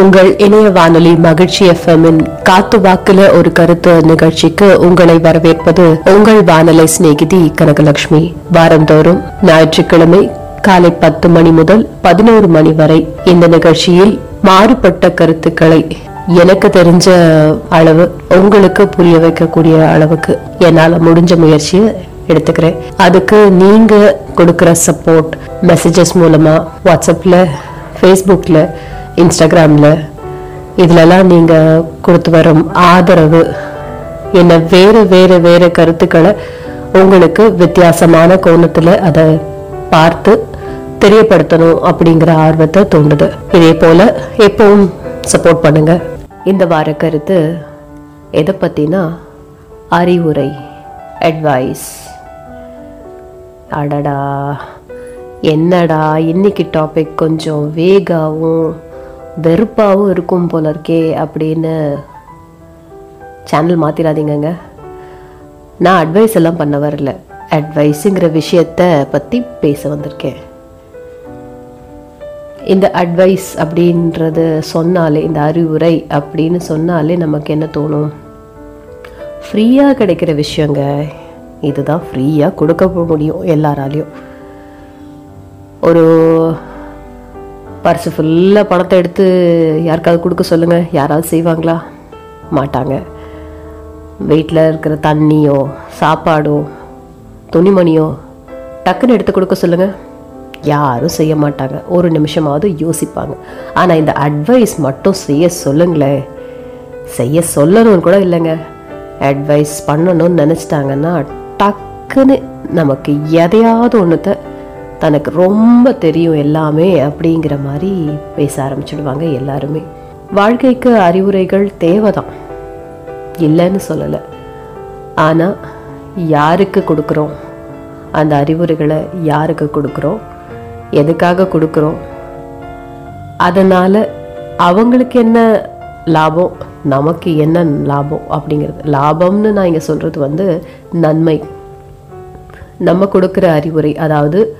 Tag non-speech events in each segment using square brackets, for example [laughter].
உங்கள் இணைய வானொலி மகிழ்ச்சி எஃப்எம்மின் காத்து வாக்குல ஒரு கருத்து நிகழ்ச்சிக்கு உங்களை வரவேற்பது உங்கள் வானொலி சிநேகிதி கனகலட்சுமி. வாரந்தோறும் ஞாயிற்றுக்கிழமை காலை பத்து மணி முதல் பதினோரு மணி வரை இந்த நிகழ்ச்சியில் மாறுபட்ட கருத்துக்களை எனக்கு தெரிஞ்ச அளவு உங்களுக்கு புரிய வைக்கக்கூடிய அளவுக்கு என்னால முடிஞ்ச முயற்சியை எடுத்துக்கிறேன். அதுக்கு நீங்க கொடுக்குற சப்போர்ட் மெசேஜஸ் மூலமா வாட்ஸ்அப்ல ஃபேஸ்புக்கில் இன்ஸ்டாகிராமில் இதுலலாம் நீங்கள் கொடுத்து வரும் ஆதரவு என்ன வேறு வேறு வேறு கருத்துக்களை உங்களுக்கு வித்தியாசமான கோணத்தில் அதை பார்த்து தெரியப்படுத்தணும் அப்படிங்கிற ஆர்வத்தை தூண்டுது. இதே போல் எப்பவும் சப்போர்ட் பண்ணுங்க. இந்த வார கருத்து எதை பற்றினா அறிவுரை அட்வைஸ் அடடா என்னடா இன்னைக்கு டாபிக் கொஞ்சம் வேகாவும் வெறுப்பாகவும் இருக்கும் போல இருக்கே அப்படின்னு சேனல் மாற்றிடாதீங்கங்க நான் அட்வைஸ் எல்லாம் பண்ண வரல. அட்வைஸுங்கிற விஷயத்த பற்றி பேச வந்திருக்கேன். இந்த அட்வைஸ் அப்படின்றது சொன்னாலே இந்த அறிவுரை அப்படின்னு சொன்னாலே நமக்கு என்ன தோணும்? ஃப்ரீயாக கிடைக்கிற விஷயங்க இதுதான் ஃப்ரீயாக கொடுக்க முடியும் எல்லாராலையும். ஒரு பர்ஸு ஃபுல்லாக பணத்தை எடுத்து யாருக்காவது கொடுக்க சொல்லுங்கள் யாராவது செய்வாங்களா? மாட்டாங்க. வீட்டில் இருக்கிற தண்ணியோ சாப்பாடோ துணிமணியோ டக்குன்னு எடுத்து கொடுக்க சொல்லுங்கள் யாரும் செய்ய மாட்டாங்க. ஒரு நிமிஷமாவது யோசிப்பாங்க. ஆனால் இந்த அட்வைஸ் மட்டும் செய்ய சொல்லுங்களேன் செய்ய சொல்லணும்னு கூட இல்லைங்க. அட்வைஸ் பண்ணணும்னு நினச்சிட்டாங்கன்னா டக்குன்னு நமக்கு எதையாவது ஒன்றுத்தை தனக்கு ரொம்ப தெரியும் எல்லாமே அப்படிங்கிற மாதிரி பேச ஆரம்பிச்சிடுவாங்க எல்லாருமே. வாழ்க்கைக்கு அறிவுரைகள் தேவைதான். இல்லைன்னு சொல்லலை. ஆனால் யாருக்கு கொடுக்குறோம்? அந்த அறிவுரைகளை யாருக்கு கொடுக்குறோம்? எதுக்காக கொடுக்குறோம்? அதனால் அவங்களுக்கு என்ன லாபம்? நமக்கு என்ன லாபம்? அப்படிங்கிறது. லாபம்னு நான் இங்கே சொல்கிறது வந்து நன்மை. நம்ம கொடுக்குற அறிவுரை அதாவது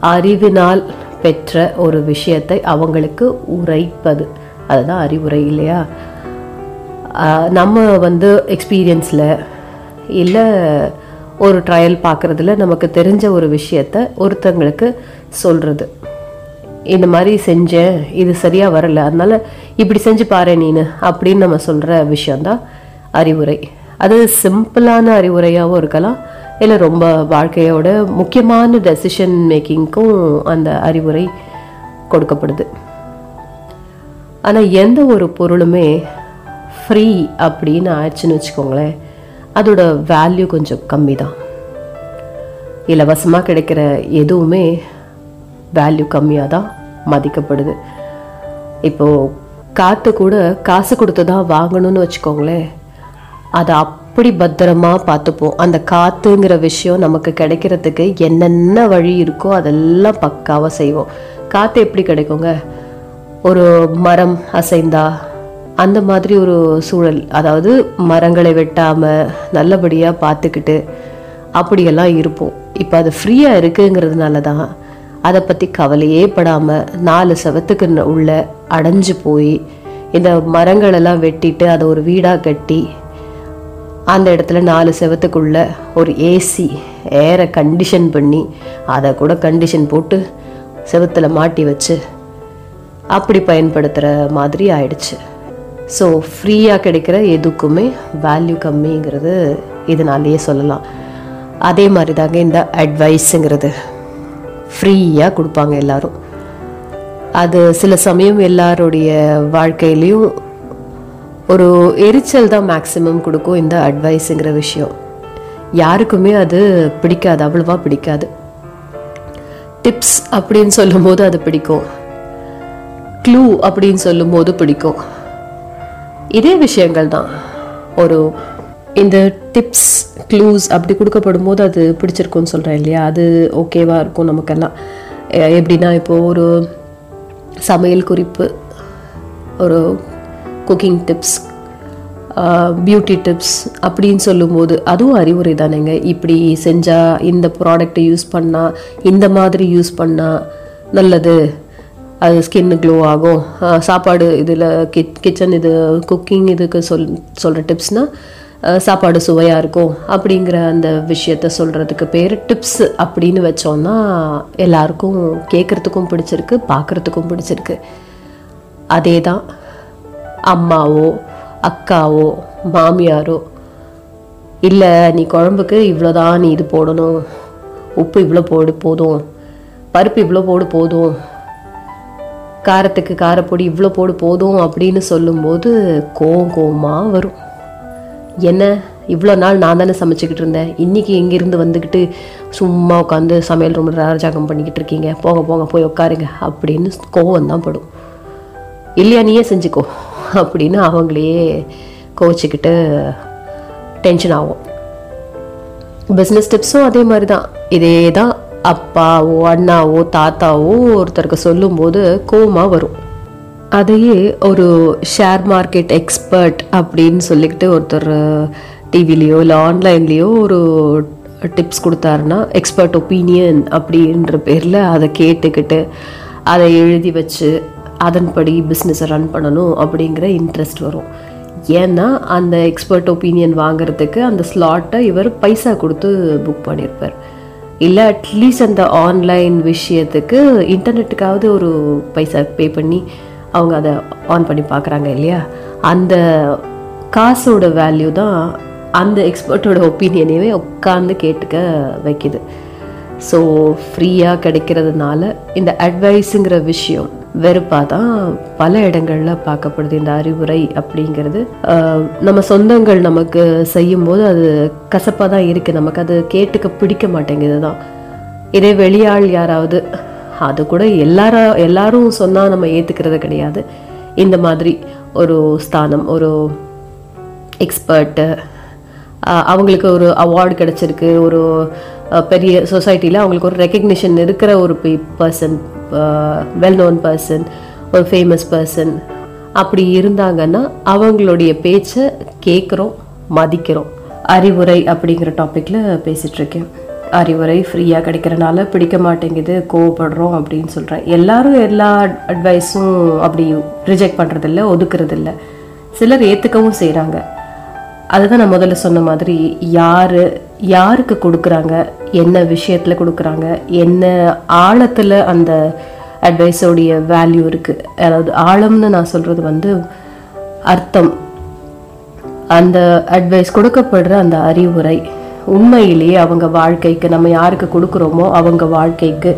அறிவினால் பெற்ற ஒரு விஷயத்தை அவங்களுக்கு உரைப்பது. அதுதான் அறிவுரை இல்லையா? ஆஹ் நம்ம வந்து எக்ஸ்பீரியன்ஸில் இல்லை ஒரு ட்ரையல் பார்க்குறதுல நமக்கு தெரிஞ்ச ஒரு விஷயத்த ஒருத்தங்களுக்கு சொல்கிறது இந்த மாதிரி செஞ்சேன் இது சரியாக வரல அதனால இப்படி செஞ்சு பாரு நீனு அப்படின்னு நம்ம சொல்கிற விஷயந்தான் அறிவுரை. அது சிம்பிளான அறிவுரையாகவும் இருக்கலாம் இல்லை ரொம்ப வாழ்க்கையோட முக்கியமான டெசிஷன் மேக்கிங்க்கும் அந்த அறிவுரை கொடுக்கப்படுது. ஆனால் எந்த ஒரு பொருளுமே ஃப்ரீ அப்படின்னு ஆயிடுச்சுன்னு வச்சுக்கோங்களேன் அதோட வேல்யூ கொஞ்சம் கம்மி தான் இலவசமாக கிடைக்கிற எதுவுமே வேல்யூ கம்மியாக தான் மதிக்கப்படுது. இப்போது காற்று கூட காசு கொடுத்து தான் வாங்கணும்னு வச்சுக்கோங்களேன் அதை அப்படி பத்திரமா பார்த்துப்போம். அந்த காற்றுங்கிற விஷயம் நமக்கு கிடைக்கிறதுக்கு என்னென்ன வழி இருக்கோ அதெல்லாம் பக்காவாக செய்வோம். காற்று எப்படி கிடைக்குங்க? ஒரு மரம் அசைந்தா அந்த மாதிரி ஒரு சூழல். அதாவது மரங்களை வெட்டாமல் நல்லபடியாக பார்த்துக்கிட்டு அப்படியெல்லாம் இருப்போம். இப்போ அது ஃப்ரீயாக இருக்குங்கிறதுனால தான் அதை பற்றி கவலையே படாமல் நாலு செவத்துக்கு உள்ள அடைஞ்சு போய் இந்த மரங்களெல்லாம் வெட்டிட்டு அதை ஒரு வீடாக கட்டி அந்த இடத்துல நாலு செவத்துக்குள்ள ஒரு ஏசி ஏரை கண்டிஷன் பண்ணி அதை கூட கண்டிஷன் போட்டு செவத்தில் மாட்டி வச்சு அப்படி பயன்படுத்துகிற மாதிரி ஆயிடுச்சு. ஸோ ஃப்ரீயாக கிடைக்கிற எதுக்குமே வேல்யூ கம்மிங்கிறது இதனாலேயே சொல்லலாம். அதே மாதிரி தாங்க இந்த அட்வைஸுங்கிறது ஃப்ரீயாக கொடுப்பாங்க எல்லாரும். அது சில சமயம் எல்லாருடைய வாழ்க்கையிலையும் ஒரு எரிச்சல் தான் மேக்ஸிமம் கொடுக்கும் இந்த அட்வைஸுங்கிற விஷயம். யாருக்குமே அது பிடிக்காது அவ்வளவா பிடிக்காது. டிப்ஸ் அப்படின்னு சொல்லும்போது அது பிடிக்கும். க்ளூ அப்படின்னு சொல்லும்போது பிடிக்கும். இதே விஷயங்கள் தான். ஒரு இந்த டிப்ஸ் க்ளூஸ் அப்படி கொடுக்கப்படும் போது அது பிடிச்சிருக்கும்னு சொல்கிறேன் இல்லையா? அது ஓகேவாக இருக்கும் நமக்கெல்லாம். எப்படின்னா இப்போது ஒரு சமையல் குறிப்பு ஒரு குக்கிங் டிப்ஸ் பியூட்டி டிப்ஸ் அப்படின்னு சொல்லும்போது அதுவும் அறிவுரை தானேங்க. இப்படி செஞ்சால் இந்த ப்ராடக்ட்டை யூஸ் பண்ணால் இந்த மாதிரி யூஸ் பண்ணால் நல்லது. அது ஸ்கின்னு க்ளோ ஆகும். சாப்பாடு இதில் கிச் கிச்சன் இது குக்கிங் இதுக்கு சொல் சொல்கிற டிப்ஸ்னால் சாப்பாடு சுவையாக இருக்கும் அப்படிங்கிற அந்த விஷயத்த சொல்கிறதுக்கு பேர் டிப்ஸ் அப்படின்னு வச்சோம்னா எல்லாருக்கும் கேட்குறதுக்கும் பிடிச்சிருக்கு பார்க்குறதுக்கும் பிடிச்சிருக்கு. அதே தான் அம்மாவோ அக்காவோ மாமியாரோ இல்லை நீ குழம்புக்கு இவ்வளோதான் நீ இது போடணும். உப்பு இவ்வளோ போடு போதும். பருப்பு இவ்வளோ போடு போதும். காரத்துக்கு காரப்பொடி இவ்வளோ போடு போதும் அப்படின்னு சொல்லும்போது கோவம் கோவமாக வரும். என்ன? இவ்வளோ நாள் நான் தானே சமைச்சிக்கிட்டு இருந்தேன். இன்றைக்கி எங்கேருந்து வந்துக்கிட்டு சும்மா உட்காந்து சமையல் ரொம்ப ராஜாகம் பண்ணிக்கிட்டு இருக்கீங்க. போங்க போங்க போய் உட்காருங்க அப்படின்னு கோவம் தான் படும். இல்லையா நீயே செஞ்சுக்கோ. அப்படின்னு அவங்களையே கோச்சிக்கிட்டு டென்ஷன் ஆகும். பிஸ்னஸ் டிப்ஸும் அதே மாதிரி தான் இதே தான் அப்பாவோ அண்ணாவோ தாத்தாவோ ஒருத்தருக்கு சொல்லும்போது கோவமாக வரும். அதையே ஒரு ஷேர் மார்க்கெட் எக்ஸ்பர்ட் அப்படின்னு சொல்லிக்கிட்டு ஒருத்தர் டிவிலேயோ இல்லை ஆன்லைன்லேயோ ஒரு டிப்ஸ் கொடுத்தாருன்னா எக்ஸ்பர்ட் ஒப்பீனியன் அப்படின்ற பேரில் அதை கேட்டுக்கிட்டு அதை எழுதி வச்சு அதன்படி பிஸ்னஸை ரன் பண்ணணும் அப்படிங்கிற இன்ட்ரெஸ்ட் வரும். ஏன்னா அந்த எக்ஸ்பர்ட் ஒப்பீனியன் வாங்குறதுக்கு அந்த ஸ்லாட்டை இவர் பைசா கொடுத்து புக் பண்ணியிருப்பார் இல்லை அட்லீஸ்ட் அந்த ஆன்லைன் விஷயத்துக்கு இன்டர்நெட்டுக்காவது ஒரு பைசா பே பண்ணி அவங்க அதை ஆன் பண்ணி பார்க்குறாங்க இல்லையா? அந்த காசோட வேல்யூ தான் அந்த எக்ஸ்பர்ட்டோட ஒப்பீனியனையே உட்காந்து கேட்டுக்க வைக்குது. ஸோ ஃப்ரீயாக கிடைக்கிறதுனால இந்த அட்வைஸுங்கிற விஷயம் வெறுப்பாக தான் பல இடங்களில் பார்க்கப்படுது இந்த அறிவுரை அப்படிங்கிறது. நம்ம சொந்தங்கள் நமக்கு செய்யும்போது அது கசப்பாக தான் இருக்குது நமக்கு அது கேட்டுக்க பிடிக்க மாட்டேங்குது தான். இதே வெளியாள் யாராவது அது கூட எல்லாரா எல்லாரும் சொன்னால் நம்ம ஏற்றுக்கிறது கிடையாது. இந்த மாதிரி ஒரு ஸ்தானம் ஒரு எக்ஸ்பர்ட்டு அவங்களுக்கு ஒரு அவார்டு கிடச்சிருக்கு. ஒரு பெரிய சொசைட்டியில் அவங்களுக்கு ஒரு ரெக்கக்னிஷன் இருக்கிற ஒரு பர்சன் வெல் நோன் பர்சன் ஒரு ஃபேமஸ் பர்சன் அப்படி இருந்தாங்கன்னா அவங்களுடைய பேச்சை கேட்குறோம் மதிக்கிறோம். அறிவுரை அப்படிங்கிற டாப்பிக்கில் பேசிகிட்ருக்கேன் அறிவுரை ஃப்ரீயாக கிடைக்கிறனால பிடிக்க மாட்டேங்குது கோவப்படுறோம் அப்படின்னு சொல்கிறேன் எல்லாரும் எல்லா அட்வைஸும் அப்படி ரிஜெக்ட் பண்ணுறதில்ல ஒதுக்குறதில்ல. சிலர் ஏற்றுக்கவும் செய்கிறாங்க அதுதான் நான் முதல்ல சொன்ன மாதிரி யார் யாருக்கு கொடுக்குறாங்க? என்ன விஷயத்தில் கொடுக்குறாங்க? என்ன ஆழத்தில் அந்த அட்வைஸோடைய வேல்யூ இருக்குது அதாவது ஆழம்னு நான் சொல்கிறது வந்து அர்த்தம். அந்த அட்வைஸ் கொடுக்கப்படுற அந்த அறிவுரை உண்மையிலேயே அவங்க வாழ்க்கைக்கு நம்ம யாருக்கு கொடுக்குறோமோ அவங்க வாழ்க்கைக்கு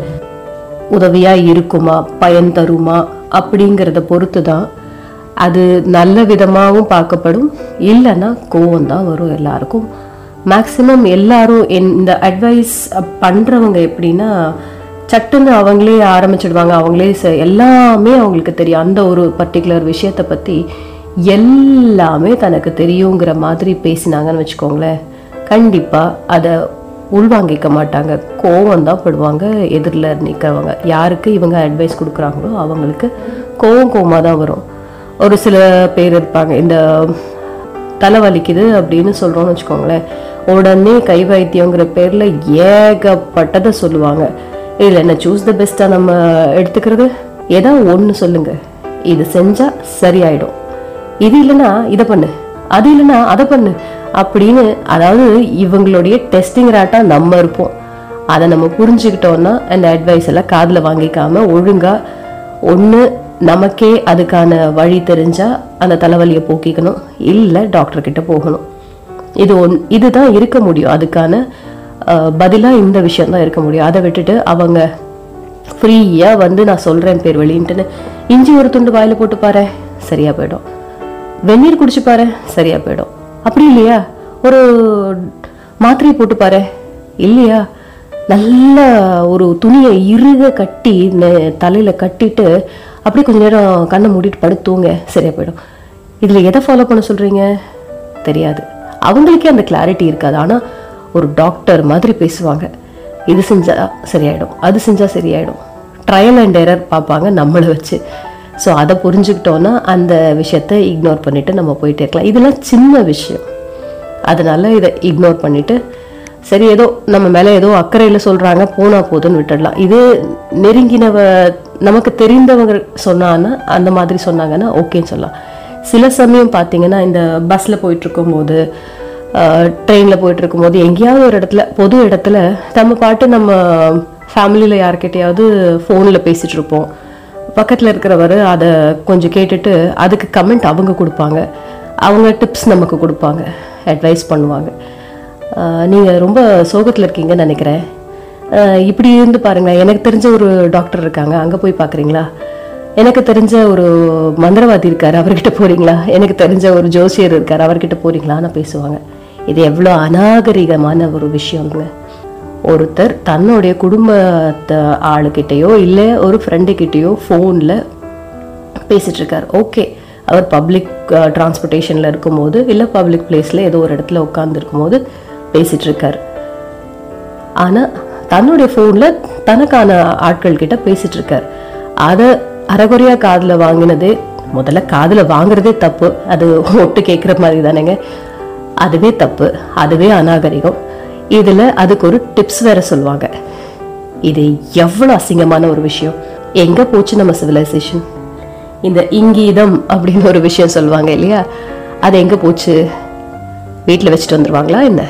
உதவியாக இருக்குமா? பயன் தருமா? அப்படிங்கிறத பொறுத்து தான் அது நல்ல விதமாகவும் பார்க்கப்படும். இல்லைன்னா கோவம் தான் வரும் எல்லாருக்கும். மேக்சிமம் எல்லாரும் என்- இந்த அட்வைஸ் பண்ணுறவங்க எப்படின்னா சட்டுன்னு அவங்களே ஆரம்பிச்சிடுவாங்க. அவங்களே செ- எல்லாமே அவங்களுக்கு தெரியும். அந்த ஒரு பர்டிகுலர் விஷயத்தை பற்றி எல்லாமே தனக்கு தெரியுங்கிற மாதிரி பேசினாங்கன்னு வச்சுக்கோங்களேன். கண்டிப்பாக அதை உள்வாங்கிக்க மாட்டாங்க. கோவம் தான் படுவாங்க எதிரில் நிற்கிறவங்க யாருக்கு இவங்க அட்வைஸ் கொடுக்குறாங்களோ அவங்களுக்கு கோவம் கோவமாக தான் வரும். ஒரு சில பேர் இருப்பாங்க இந்த தலை வலிக்குது அப்படின்னு சொல்கிறோம்னு வச்சுக்கோங்களேன். உடனே கை வைத்தியங்கிற பேரில் ஏகப்பட்டதை சொல்லுவாங்க. இதில் என்ன சூஸ் த பெஸ்ட்டாக நம்ம எடுத்துக்கிறது? ஏதோ ஒன்று சொல்லுங்க. இது செஞ்சால் சரியாயிடும். இது இல்லைன்னா இதை பண்ணு. அது இல்லைன்னா அதை பண்ணு. அப்படின்னு அதாவது இவங்களுடைய டெஸ்டிங் ராட்டா நம்ம இருப்போம். அதை நம்ம புரிஞ்சுக்கிட்டோன்னா அந்த அட்வைஸ் எல்லாம் காதில் வாங்கிக்காம ஒழுங்கா ஒன்று நமக்கே அதுக்கான வழி தெரிஞ்சா அந்த தலைவலியை போக்கிக்கணும். இல்லை டாக்டர் கிட்ட போகணும். இது ஒன் இதுதான் இருக்க முடியும். அதுக்கான பதிலாக இந்த விஷயம் தான் இருக்க முடியும். அதை விட்டுட்டு அவங்க ஃப்ரீயாக வந்து நான் சொல்கிறேன் பேர் வழின்ட்டுன்னு இஞ்சி ஒரு துண்டு வாயில் போட்டு பாரு சரியா போயிடும். வெந்நீர் குடிச்சு பாரு சரியா போயிடும். அப்படி இல்லையா? ஒரு மாத்திரையை போட்டு பாரு இல்லையா? நல்ல ஒரு துணியை இறுக கட்டி தலையில கட்டிட்டு அப்படியே கொஞ்ச நேரம் கண்ணை மூடிட்டு படுத்துவங்க சரியா போயிடும். இதுல எதை ஃபாலோ பண்ண சொல்றீங்க? தெரியாது. அவங்களுக்கே அந்த கிளாரிட்டி இருக்காது. ஆனா ஒரு டாக்டர் மாதிரி பேசுவாங்க. இது செஞ்சா சரியாயிடும் அது செஞ்சா சரியாயிடும். ட்ரையல் அண்ட் எரர் பார்ப்பாங்க நம்மளை வச்சு. ஸோ அதை புரிஞ்சுக்கிட்டோன்னா அந்த விஷயத்த இக்னோர் பண்ணிட்டு நம்ம போயிட்டே இருக்கலாம். இதெல்லாம் சின்ன விஷயம். அதனால இதை இக்னோர் பண்ணிட்டு சரி ஏதோ நம்ம மேலே ஏதோ அக்கறையில் சொல்கிறாங்க போனா போதுன்னு விட்டுடலாம். இது நெருங்கினவ நமக்கு தெரிந்தவங்க சொன்னான்னா அந்த மாதிரி சொன்னாங்கன்னா ஓகேன்னு சொல்லலாம். சில சமயம் பார்த்தீங்கன்னா இந்த பஸ்ஸில் போயிட்டுருக்கும்போது ட்ரெயினில் போயிட்டுருக்கும்போது எங்கேயாவது ஒரு இடத்துல பொது இடத்துல நம்ம பாட்டு நம்ம ஃபேமிலியில் யார்கிட்டையாவது ஃபோனில் பேசிகிட்டு இருப்போம். பக்கத்தில் இருக்கிறவர் அதை கொஞ்சம் கேட்டுட்டு அதுக்கு கமெண்ட் அவங்க கொடுப்பாங்க. அவங்க டிப்ஸ் நமக்கு கொடுப்பாங்க. அட்வைஸ் பண்ணுவாங்க. நீங்கள் ரொம்ப சோகத்தில் இருக்கீங்கன்னு நினைக்கிறேன். இப்படி இருந்து பாருங்களேன். எனக்கு தெரிஞ்ச ஒரு டாக்டர் இருக்காங்க. அங்கே போய் பார்க்குறீங்களா எனக்கு தெரிஞ்ச ஒரு மந்திரவாதி இருக்கார் அவர்கிட்ட போகிறீங்களா எனக்கு தெரிஞ்ச ஒரு ஜோசியர் இருக்கார் அவர்கிட்ட போகிறீங்களான்னு பேசுவாங்க. இது எவ்வளோ அநாகரிகமான ஒரு விஷயங்க. ஒருத்தர் தன்னுடைய குடும்பத்தை ஆளுக்கிட்டேயோ இல்லை ஒரு ஃப்ரெண்டுக்கிட்டேயோ ஃபோனில் பேசிகிட்ருக்கார் இருக்கார் ஓகே அவர் பப்ளிக் டிரான்ஸ்போர்ட்டேஷனில் இருக்கும்போது இல்லை பப்ளிக் பிளேஸில் ஏதோ ஒரு இடத்துல உட்காந்துருக்கும் போது பேசிகிட்ருக்கார் இருக்கார் ஆனால் தன்னுடைய ஃபோனில் தனக்கான ஆட்கள் கிட்ட பேசிட்டு இருக்கார் அதை அறகுறையா காதில் வாங்கினது. முதல்ல காதில் வாங்குறதே தப்பு. அது ஒட்டு கேட்குற மாதிரி தானேங்க. அதுவே தப்பு. அதுவே அநாகரிகம். இதில் அதுக்கு ஒரு டிப்ஸ் வேற சொல்லுவாங்க. இது எவ்வளோ அசிங்கமான ஒரு விஷயம். எங்கே போச்சு நம்ம சிவிலைசேஷன் இந்த இங்கீதம் அப்படின்னு ஒரு விஷயம் சொல்லுவாங்க இல்லையா? அது எங்கே போச்சு? வீட்டில் வச்சுட்டு வந்துருவாங்களா என்ன?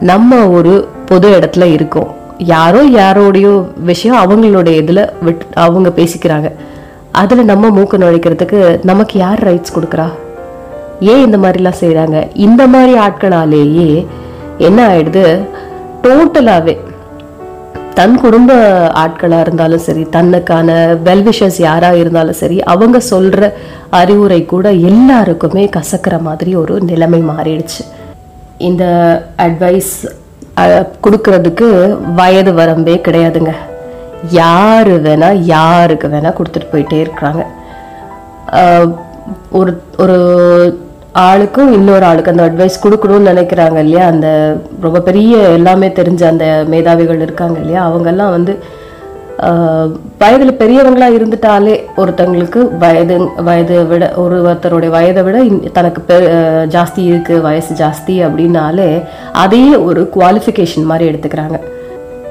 நம்ம ஒரு பொது இடத்துல இருக்கோம். யாரோ யாரோடையோ விஷயம் அவங்களுடைய இதில் விட் அவங்க பேசிக்கிறாங்க. அதில் நம்ம மூக்கு நுழைக்கிறதுக்கு நமக்கு யார் ரைட்ஸ் கொடுக்குறா? ஏன் இந்த மாதிரிலாம் செய்கிறாங்க இந்த மாதிரி ஆட்களாலேயே என்ன ஆயிடுது? டோட்டலாகவே தன் குடும்ப ஆட்களாக இருந்தாலும் சரி தன்னுக்கான வெல்விஷஸ் யாராக இருந்தாலும் சரி அவங்க சொல்கிற அறிவுரை கூட எல்லாருக்குமே கசக்கிற மாதிரி ஒரு நிலைமை மாறிடுச்சு. இந்த அட்வைஸ் கொடுக்கறதுக்கு வயது வரம்பே கிடையாதுங்க. யார் வேணால் யாருக்கு வேணால் கொடுத்துட்டு போயிட்டே இருக்கிறாங்க. ஒரு ஒரு ஆளுக்கும் இன்னொரு ஆளுக்கு அந்த அட்வைஸ் கொடுக்கணும்னு நினைக்கிறாங்க இல்லையா? அந்த ரொம்ப பெரிய எல்லாமே தெரிஞ்ச அந்த மேதாவிகள் இருக்காங்க இல்லையா? அவங்கெல்லாம் வந்து வயதில் பெரியவங்களாக இருந்துட்டாலே ஒருத்தங்களுக்கு வயது வயதை விட ஒரு ஒருத்தருடைய வயதை விட தனக்கு பெ- ஜாஸ்தி இருக்குது வயசு ஜாஸ்தி அப்படின்னாலே அதையே ஒரு குவாலிஃபிகேஷன் மாதிரி எடுத்துக்கிறாங்க.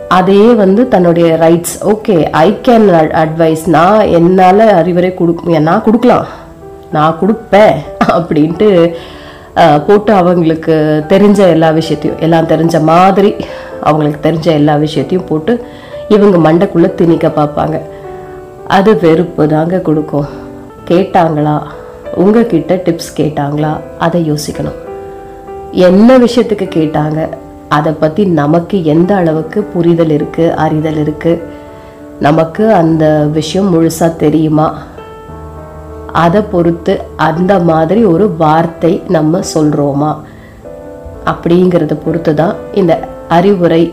அதையே வந்து தன்னுடைய rights okay I can advise நான் என்னால் அறிவுரை கொடு நான் கொடுக்கலாம். நான் கொடுப்பேன் [laughs] அப்படின்ட்டு போட்டு அவங்களுக்கு தெரிஞ்ச எல்லா விஷயத்தையும் எல்லாம் தெரிஞ்ச மாதிரி அவங்களுக்கு தெரிஞ்ச எல்லா விஷயத்தையும் போட்டு இவங்க மண்டைக்குள்ளே திணிக்க பார்ப்பாங்க. அது வெறுப்பு தாங்க கொடுக்கும். கேட்டாங்களா? உங்ககிட்ட டிப்ஸ் கேட்டாங்களா? அதை யோசிக்கணும். என்ன விஷயத்துக்கு கேட்டாங்க? அதை பற்றி நமக்கு எந்த அளவுக்கு புரிதல் இருக்குது அறிதல் இருக்குது நமக்கு அந்த விஷயம் முழுசாக தெரியுமா? அதை பொறுத்து அந்த மாதிரி ஒரு வார்த்தை நம்ம சொல்கிறோமா அப்படிங்கிறத பொறுத்து தான் இந்த அறிவுரை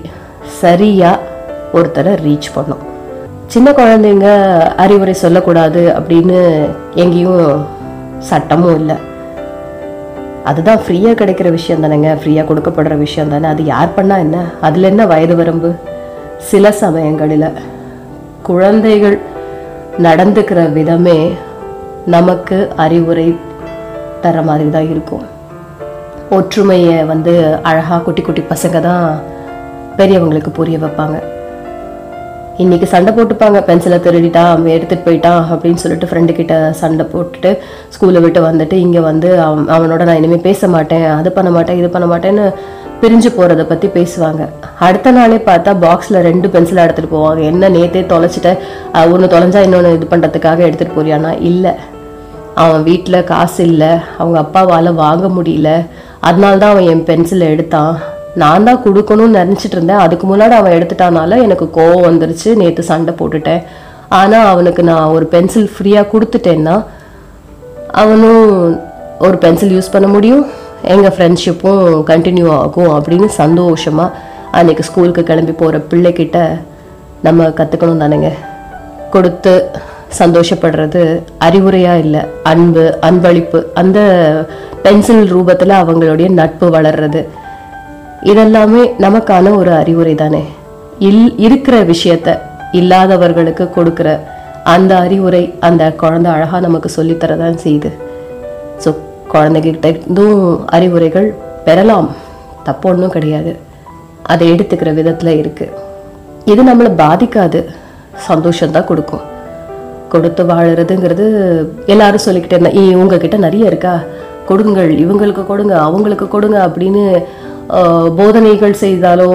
சரியாக ஒருத்தரை ரீச் பண்ணும். சின்ன குழந்தைங்க அறிவுரை சொல்லக்கூடாது அப்படின்னு எங்கேயும் சட்டமும் இல்லை. அதுதான் ஃப்ரீயாக கிடைக்கிற விஷயம் தானேங்க. ஃப்ரீயாக கொடுக்கப்படுற விஷயம் தானே. அது யார் பண்ணால் என்ன? அதில் என்ன வயது வரம்பு? சில சமயங்களில் குழந்தைகள் நடந்துக்கிற விதமே நமக்கு அறிவுரை தர மாதிரி தான் இருக்கும். ஒற்றுமையை வந்து அழகாக குட்டி குட்டி பசங்க தான் பெரியவங்களுக்கு புரிய வைப்பாங்க. இன்னைக்கு சண்டை போட்டுப்பாங்க. பென்சிலை திருடிட்டான் அவன் எடுத்துகிட்டு போயிட்டான் அப்படின்னு சொல்லிட்டு ஃப்ரெண்டு கிட்ட சண்டை போட்டுட்டு ஸ்கூலை விட்டு வந்துட்டு இங்கே வந்து அவன் அவனோட நான் இனிமேல் பேச மாட்டேன் அது பண்ண மாட்டேன் இது பண்ண மாட்டேன்னு பிரிஞ்சு போகிறத பற்றி பேசுவாங்க. அடுத்த நாளே பார்த்தா பாக்ஸில் ரெண்டு பென்சிலை எடுத்துகிட்டு போவாங்க. என்ன நேத்தே தொலைச்சிட்ட? ஒன்று தொலைஞ்சா இன்னொன்று இது பண்ணுறதுக்காக எடுத்துகிட்டு போறியானா இல்லை. அவன் வீட்டில் காசு இல்லை. அவங்க அப்பாவால் வாங்க முடியல. அதனால தான் அவன் என் பென்சிலை எடுத்தான். நான் தான் கொடுக்கணும்னு நினச்சிட்டு இருந்தேன். அதுக்கு முன்னாடி அவன் எடுத்துட்டானால எனக்கு கோவம் வந்துருச்சு. நேற்று சண்டை போட்டுட்டேன். ஆனால் அவனுக்கு நான் ஒரு பென்சில் ஃப்ரீயாக கொடுத்துட்டேன்னா அவனும் ஒரு பென்சில் யூஸ் பண்ண முடியும். எங்கள் ஃப்ரெண்ட்ஷிப்பும் கண்டினியூ ஆகும் அப்படின்னு சந்தோஷமாக அன்னைக்கு ஸ்கூலுக்கு கிளம்பி போகிற பிள்ளைக்கிட்ட நம்ம கற்றுக்கணும் தானேங்க. கொடுத்து சந்தோஷப்படுறது அறிவுரையாக இல்லை. அன்பு அன்பளிப்பு அந்த பென்சில் ரூபத்தில் அவங்களுடைய நட்பு வளர்றது. இதெல்லாமே நமக்கான ஒரு அறிவுரை தானே? இல் இருக்கிற விஷயத்த இல்லாதவர்களுக்கு கொடுக்கிற அந்த அறிவுரை அந்த குழந்தை அழகா நமக்கு சொல்லித்தரதான் செய்யுது. ஸோ குழந்தைகிட்ட இருந்தும் அறிவுரைகள் பெறலாம். தப்பு ஒன்றும் கிடையாது. அதை எடுத்துக்கிற விதத்தில் இருக்கு. இது நம்மளை பாதிக்காது. சந்தோஷம்தான் கொடுக்கும். கொடுத்து வாழறதுங்கிறது எல்லாரும் சொல்லிக்கிட்டே இருந்தா உங்ககிட்ட நிறைய இருக்கா? கொடுங்கள் இவங்களுக்கு கொடுங்க அவங்களுக்கு கொடுங்க அப்படின்னு போதனைகள் செய்தாலோ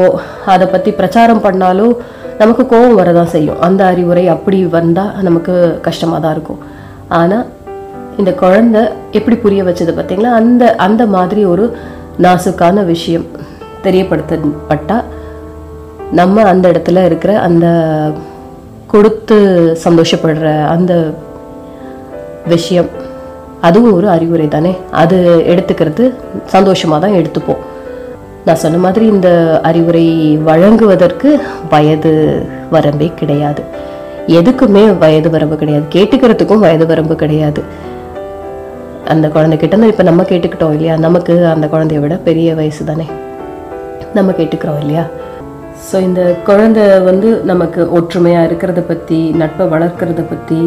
அதை பற்றி பிரச்சாரம் பண்ணாலோ நமக்கு கோபம் வரதான் செய்யும். அந்த அறிவுரை அப்படி வந்தால் நமக்கு கஷ்டமாக தான் இருக்கும். ஆனால் இந்த குழந்தை எப்படி புரிய வச்சது பார்த்தீங்களா அந்த அந்த மாதிரி ஒரு நாசுக்கான விஷயம் தெரியப்படுத்தப்பட்டால் நம்ம அந்த இடத்துல இருக்கிற அந்த கொடுத்து சந்தோஷப்படுற அந்த விஷயம் அதுவும் ஒரு அறிவுரை தானே அது எடுத்துக்கிறது சந்தோஷமாக தான் எடுத்துப்போம். நான் சொன்ன மாதிரி இந்த அறிவுரை வழங்குவதற்கு வயது வரம்பே கிடையாது. எதுக்குமே வயது வரம்பு கிடையாது. கேட்டுக்கிறதுக்கும் வயது வரம்பு கிடையாது. அந்த குழந்தைகிட்ட இப்போ நம்ம கேட்டுக்கிட்டோம் இல்லையா? நமக்கு அந்த குழந்தைய விட பெரிய வயசு தானே? நம்ம கேட்டுக்கிறோம் இல்லையா? ஸோ இந்த குழந்தை வந்து நமக்கு ஒற்றுமையாக இருக்கிறத பற்றி நட்பை வளர்க்கறத பற்றி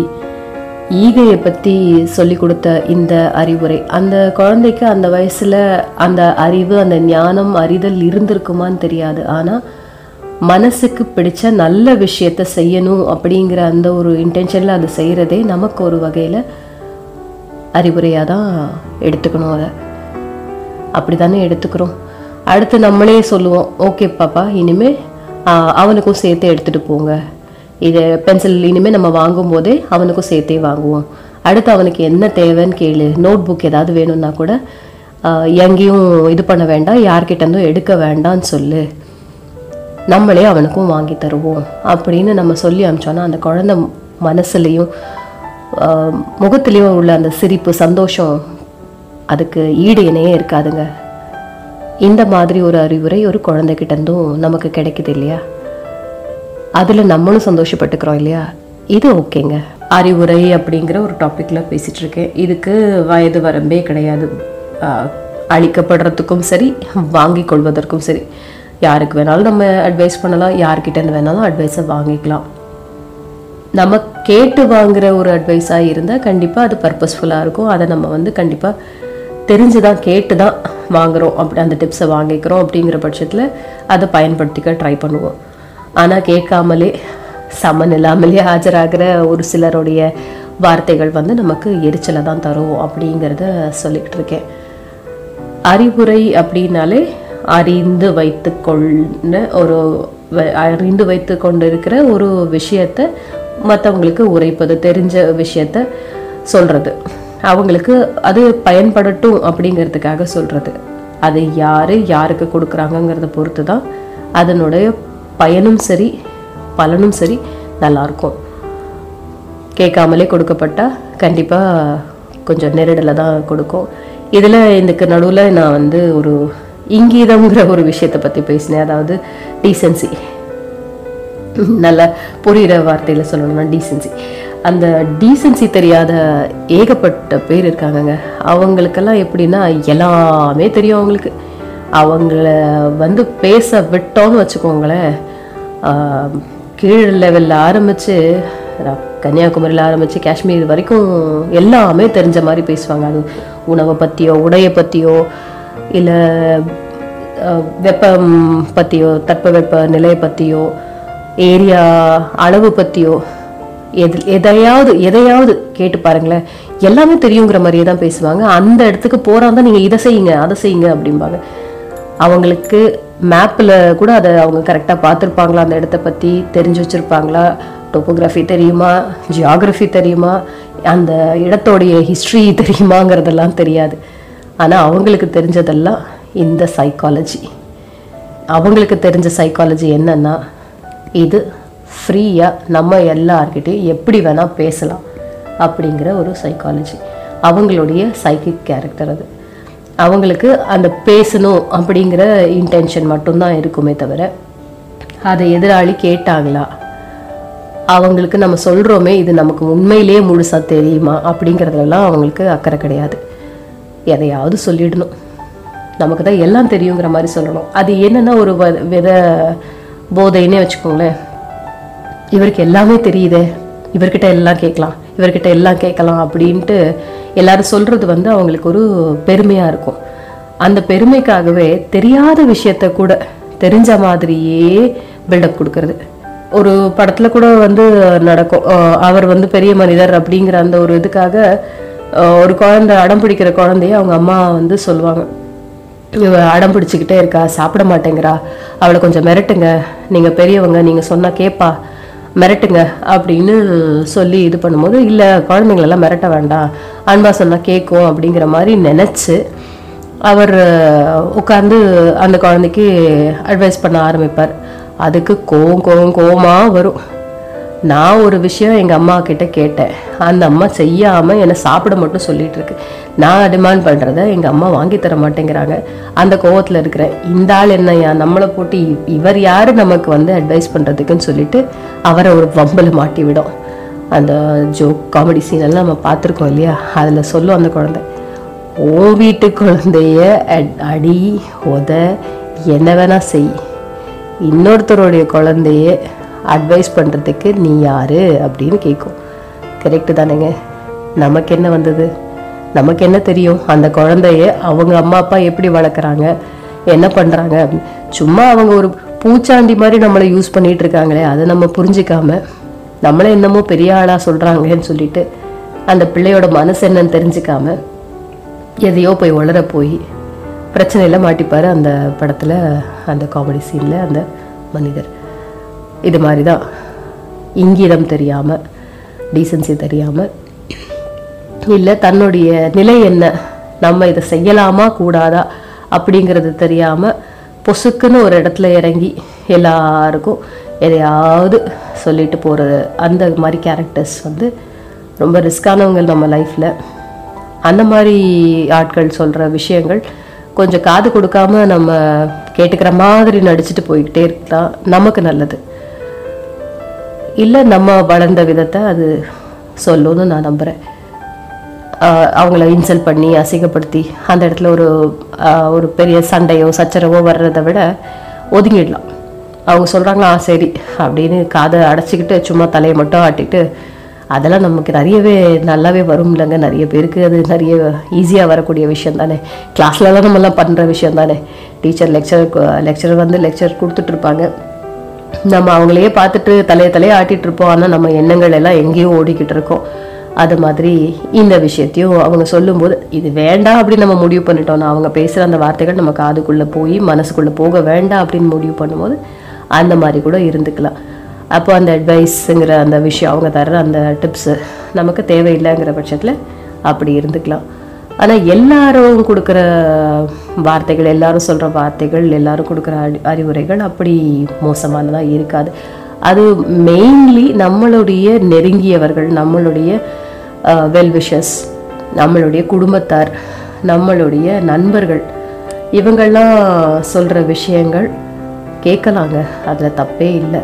ஈகையை பற்றி சொல்லி கொடுத்த இந்த அறிவுரை. அந்த குழந்தைக்கு அந்த வயசில் அந்த அறிவு அந்த ஞானம் அறிதல் இருந்திருக்குமான்னு தெரியாது. ஆனால் மனசுக்கு பிடிச்ச நல்ல விஷயத்த செய்யணும் அப்படிங்கிற அந்த ஒரு இன்டென்ஷனில் அது செய்கிறதே நமக்கு ஒரு வகையில் அறிவுரையாக தான் எடுத்துக்கணும் அதை. அப்படி தானே எடுத்துக்கிறோம். அடுத்து நம்மளே சொல்லுவோம் ஓகே பாப்பா இனிமே அவனுக்கும் சேர்த்து எடுத்துகிட்டு போங்க. இது பென்சில் இனிமேல் நம்ம வாங்கும் போதே அவனுக்கும் சேர்த்தே வாங்குவோம். அடுத்து அவனுக்கு என்ன தேவைன்னு கேளு. நோட் புக் ஏதாவது வேணும்னா கூட எங்கேயும் இது பண்ண வேண்டாம் யார்கிட்ட இருந்தும் எடுக்க வேண்டாம்னு சொல்லு. நம்மளே அவனுக்கும் வாங்கி தருவோம் அப்படின்னு நம்ம சொல்லி அனுப்பிச்சோன்னா அந்த குழந்தை மனசுலையும் முகத்துலேயும் உள்ள அந்த சிரிப்பு சந்தோஷம் அதுக்கு ஈடு இணையே இருக்காதுங்க. இந்த மாதிரி ஒரு அறிவுரை ஒரு குழந்தைகிட்ட இருந்தும் நமக்கு கிடைக்குது இல்லையா? அதில் நம்மளும் சந்தோஷப்பட்டுக்கிறோம் இல்லையா? இது ஓகேங்க. அறிவுரை அப்படிங்கிற ஒரு டாப்பிக்கில் பேசிகிட்டு இருக்கேன். இதுக்கு வயது வரம்பே கிடையாது. அழிக்கப்படுறதுக்கும் அளிக்கப்படுறதுக்கும் சரி வாங்கி கொள்வதற்கும் சரி. யாருக்கு வேணாலும் நம்ம அட்வைஸ் பண்ணலாம். யார்கிட்டேருந்து வேணாலும் அட்வைஸை வாங்கிக்கலாம். நம்ம கேட்டு வாங்குகிற ஒரு அட்வைஸாக இருந்தால் கண்டிப்பாக அது பர்பஸ்ஃபுல்லாக இருக்கும். அதை நம்ம வந்து கண்டிப்பாக தெரிஞ்சு தான் கேட்டு தான் வாங்குறோம். அப்படி அந்த டிப்ஸை வாங்கிக்கிறோம் அப்படிங்கிற பட்சத்தில் அதை பயன்படுத்திக்க ட்ரை பண்ணுவோம். ஆனால் கேட்காமலே சமன் இல்லாமலே ஆஜராகிற ஒரு சிலருடைய வார்த்தைகள் வந்து நமக்கு எரிச்சலை தான் தரும் அப்படிங்கிறத சொல்லிக்கிட்டு இருக்கேன். அறிவுரை அப்படின்னாலே அறிந்து வைத்து கொள்ள ஒரு அறிந்து வைத்து கொண்டிருக்கிற ஒரு விஷயத்த மற்றவங்களுக்கு உரைப்பது தெரிஞ்ச விஷயத்த சொல்கிறது அவங்களுக்கு அது பயன்படட்டும் அப்படிங்கிறதுக்காக சொல்கிறது அது யார் யாருக்கு கொடுக்குறாங்கங்கிறத பொறுத்து தான் அதனுடைய பயனும் சரி பலனும் சரி நல்லாயிருக்கும் கேட்காமலே கொடுக்கப்பட்டால் கண்டிப்பாக கொஞ்சம் நெருடலை தான் கொடுக்கும். இதில் இதுக்கு நடுவில் நான் வந்து ஒரு இங்கீதம்ங்கிற ஒரு விஷயத்தை பற்றி பேசினேன். அதாவது டீசென்சி நல்ல புரிகிற வார்த்தையில் சொல்லணும்னா டீசென்சி அந்த டீசென்சி தெரியாத ஏகப்பட்ட பேர் இருக்காங்கங்க. அவங்களுக்கெல்லாம் எப்படின்னா எல்லாமே தெரியும் அவங்களுக்கு. அவங்கள வந்து பேச விட்டோம்னு வச்சுக்கோங்களேன். கீழ் லெவலில் ஆரம்பித்து கன்னியாகுமரியில் ஆரம்பித்து காஷ்மீர் வரைக்கும் எல்லாமே தெரிஞ்ச மாதிரி பேசுவாங்க. அது உணவை பற்றியோ உடையை பற்றியோ இல்லை வெப்பம் பற்றியோ தட்பவெப்ப நிலையை பற்றியோ ஏரியா அளவு பற்றியோ எது எதையாவது எதையாவது கேட்டு பாருங்களேன். எல்லாமே தெரியுங்கிற மாதிரியே தான் பேசுவாங்க. அந்த இடத்துக்கு போகிறாங்க நீங்கள் இதை செய்யுங்க அதை செய்யுங்க அப்படிம்பாங்க. அவங்களுக்கு மேப்பில் கூட அதை அவங்க கரெக்டாக பார்த்துருப்பாங்களா? அந்த இடத்த பற்றி தெரிஞ்சு வச்சுருப்பாங்களா? டோப்போகிராஃபி தெரியுமா? ஜியாகிரஃபி தெரியுமா? அந்த இடத்தோடைய ஹிஸ்ட்ரி தெரியுமாங்கிறதெல்லாம் தெரியாது. ஆனால் அவங்களுக்கு தெரிஞ்சதெல்லாம் இந்த சைக்காலஜி அவங்களுக்கு தெரிஞ்ச சைக்காலஜி என்னன்னா இது ஃப்ரீயாக நம்ம எல்லார்கிட்டையும் எப்படி வேணால் பேசலாம் அப்படிங்கிற ஒரு சைக்காலஜி அவங்களுடைய சைக்கிக் கேரக்டர் அது. அவங்களுக்கு அந்த பேசணும் அப்படிங்கிற இன்டென்ஷன் மட்டும்தான் இருக்குமே தவிர அதை எதிராளி கேட்டாங்களா? அவங்களுக்கு நம்ம சொல்கிறோமே இது நமக்கு உண்மையிலேயே முழுசாக தெரியுமா? அப்படிங்கிறதுலலாம் அவங்களுக்கு அக்கறை கிடையாது. எதையாவது சொல்லிடணும். நமக்கு தான் எல்லாம் தெரியுங்கிற மாதிரி சொல்லணும். அது என்னென்னா ஒரு வ- வித போதைன்னே வச்சுக்கோங்களேன். இவருக்கு எல்லாமே தெரியுதே. இவர்கிட்ட எல்லாம் கேட்கலாம் இவர்கிட்ட எல்லாம் கேட்கலாம் அப்படின்ட்டு எல்லாரும் சொல்றது வந்து அவங்களுக்கு ஒரு பெருமையா இருக்கும். அந்த பெருமைக்காகவே தெரியாத விஷயத்த கூட தெரிஞ்ச மாதிரியே பில்டப் கொடுக்கறது. ஒரு படத்துல கூட வந்து நடக்கும் அவர் வந்து பெரிய மனிதர் அப்படிங்கிற அந்த ஒரு இதுக்காக ஒரு குழந்தை அடம் பிடிக்கிற குழந்தைய அவங்க அம்மா வந்து சொல்லுவாங்க. இவ அடம் பிடிச்சிக்கிட்டே இருக்கா சாப்பிட மாட்டேங்கிறா அவளை கொஞ்சம் மிரட்டுங்க நீங்க பெரியவங்க நீங்க சொன்னா கேட்பா மிரட்டுங்க அப்படின்னு சொல்லி இது பண்ணும்போது இல்லை குழந்தைங்களெல்லாம் மிரட்ட வேண்டாம். அன்பா சொன்னா கேட்கும் அப்படிங்கிற மாதிரி நினைச்சு அவர் உட்காந்து அந்த குழந்தைக்கு அட்வைஸ் பண்ண ஆரம்பிப்பார். அதுக்கு கோவம் கோவம் கோவமா வரும். நான் ஒரு விஷயம் எங்கள் அம்மா கிட்ட கேட்டேன். அந்த அம்மா செய்யாமல் என்னை சாப்பிட மட்டும் சொல்லிட்டு இருக்கு. நான் டிமாண்ட் பண்ணுறத எங்கள் அம்மா வாங்கி தர மாட்டேங்கிறாங்க. அந்த கோவத்தில் இருக்கிறேன். இந்த ஆள் என்னையா? நம்மளை போட்டு இவர் யார்? நமக்கு வந்து அட்வைஸ் பண்ணுறதுக்குன்னு சொல்லிட்டு அவரை ஒரு வம்பல மாட்டி விடும் அந்த ஜோக் காமெடி சீனெல்லாம் நம்ம பார்த்துருக்கோம் இல்லையா? அதில் சொல்லும் அந்த குழந்தை. ஓ வீட்டு குழந்தைய அடி உத என்ன வேணால் செய். இன்னொருத்தருடைய குழந்தைய அட்வைஸ் பண்ணுறதுக்கு நீ யார் அப்படின்னு கேட்கும் கரெக்டு தானேங்க. நமக்கு என்ன வந்தது? நமக்கு என்ன தெரியும்? அந்த குழந்தைய அவங்க அம்மா அப்பா எப்படி வளர்க்குறாங்க? என்ன பண்ணுறாங்க சும்மா அவங்க ஒரு பூச்சாண்டி மாதிரி நம்மளை யூஸ் பண்ணிட்டு இருக்காங்களே அதை நம்ம புரிஞ்சுக்காம நம்மளை என்னமோ பெரிய ஆளாக சொல்கிறாங்களேன்னு சொல்லிட்டு அந்த பிள்ளையோட மனசு என்னன்னு தெரிஞ்சுக்காம எதையோ போய் உளர போய் பிரச்சனையில் மாட்டிப்பார் அந்த படத்தில் அந்த காமெடி சீனில் அந்த மனிதர். இது மாதிரி தான் இங்கிடம் தெரியாமல் டீசன்சி தெரியாமல் இல்லை தன்னுடைய நிலை என்ன? நம்ம இதை செய்யலாமா கூடாதா? அப்படிங்கிறது தெரியாமல் பொசுக்குன்னு ஒரு இடத்துல இறங்கி எல்லாருக்கும் எதையாவது சொல்லிட்டு போகிற அந்த மாதிரி கேரக்டர்ஸ் வந்து ரொம்ப ரிஸ்கானவங்க நம்ம லைஃப்பில் அந்த மாதிரி ஆட்கள் சொல்கிற விஷயங்கள் கொஞ்சம் காது கொடுக்காம நம்ம கேட்டுக்கிற மாதிரி நடிச்சுட்டு போய்கிட்டே இருக்கலாம் நமக்கு நல்லது. இல்லை நம்ம வளர்ந்த விதத்தை அது சொல்லும்னு நான் நம்புகிறேன் அவங்கள இன்சல்ட் பண்ணி அசிங்கப்படுத்தி அந்த இடத்துல ஒரு ஒரு பெரிய சண்டையோ சச்சரவோ வர்றதை விட ஒதுங்கிடலாம். அவங்க சொல்கிறாங்களா ஆ சரி அப்படின்னு காதை அடைச்சிக்கிட்டு சும்மா தலையை மட்டும் ஆட்டிட்டு அதெல்லாம் நமக்கு நிறையவே நல்லாவே வரும் இல்லைங்க. நிறைய பேருக்கு அது நிறைய ஈஸியாக வரக்கூடிய விஷயம் தானே. கிளாஸ்லலாம் நம்மலாம் பண்ணுற விஷயம் தானே. டீச்சர் லெக்சர் லெக்சர் வந்து லெக்சர் கொடுத்துட்ருப்பாங்க நம்ம அவங்களையே பார்த்துட்டு தலையை தலையே ஆட்டிட்டு இருப்போம். ஆனால் நம்ம எண்ணங்கள் எல்லாம் எங்கேயோ ஓடிக்கிட்டு இருக்கோம். அது மாதிரி இந்த விஷயத்தையும் அவங்க சொல்லும்போது இது வேண்டாம் அப்படின்னு நம்ம முடிவு பண்ணிட்டோம்னா அவங்க பேசுகிற அந்த வார்த்தைகள் நம்ம காதுக்குள்ளே போய் மனசுக்குள்ளே போக வேண்டாம் அப்படின்னு முடிவு பண்ணும்போது அந்த மாதிரி கூட இருந்துக்கலாம். அப்போ அந்த அட்வைஸுங்கிற அந்த விஷயம் அவங்க தர்ற அந்த டிப்ஸு நமக்கு தேவையில்லைங்கிற பட்சத்தில் அப்படி இருந்துக்கலாம். ஆனால் எல்லாரும் கொடுக்குற வார்த்தைகள் எல்லாரும் சொல்கிற வார்த்தைகள் எல்லாரும் கொடுக்குற அறி அறிவுரைகள் அப்படி மோசமானதாக இருக்காது. அது மெயின்லி நம்மளுடைய நெருங்கியவர்கள் நம்மளுடைய வெல் விஷஸ் நம்மளுடைய குடும்பத்தார் நம்மளுடைய நண்பர்கள் இவங்கெல்லாம் சொல்கிற விஷயங்கள் கேட்கலாங்க அதில் தப்பே இல்லை.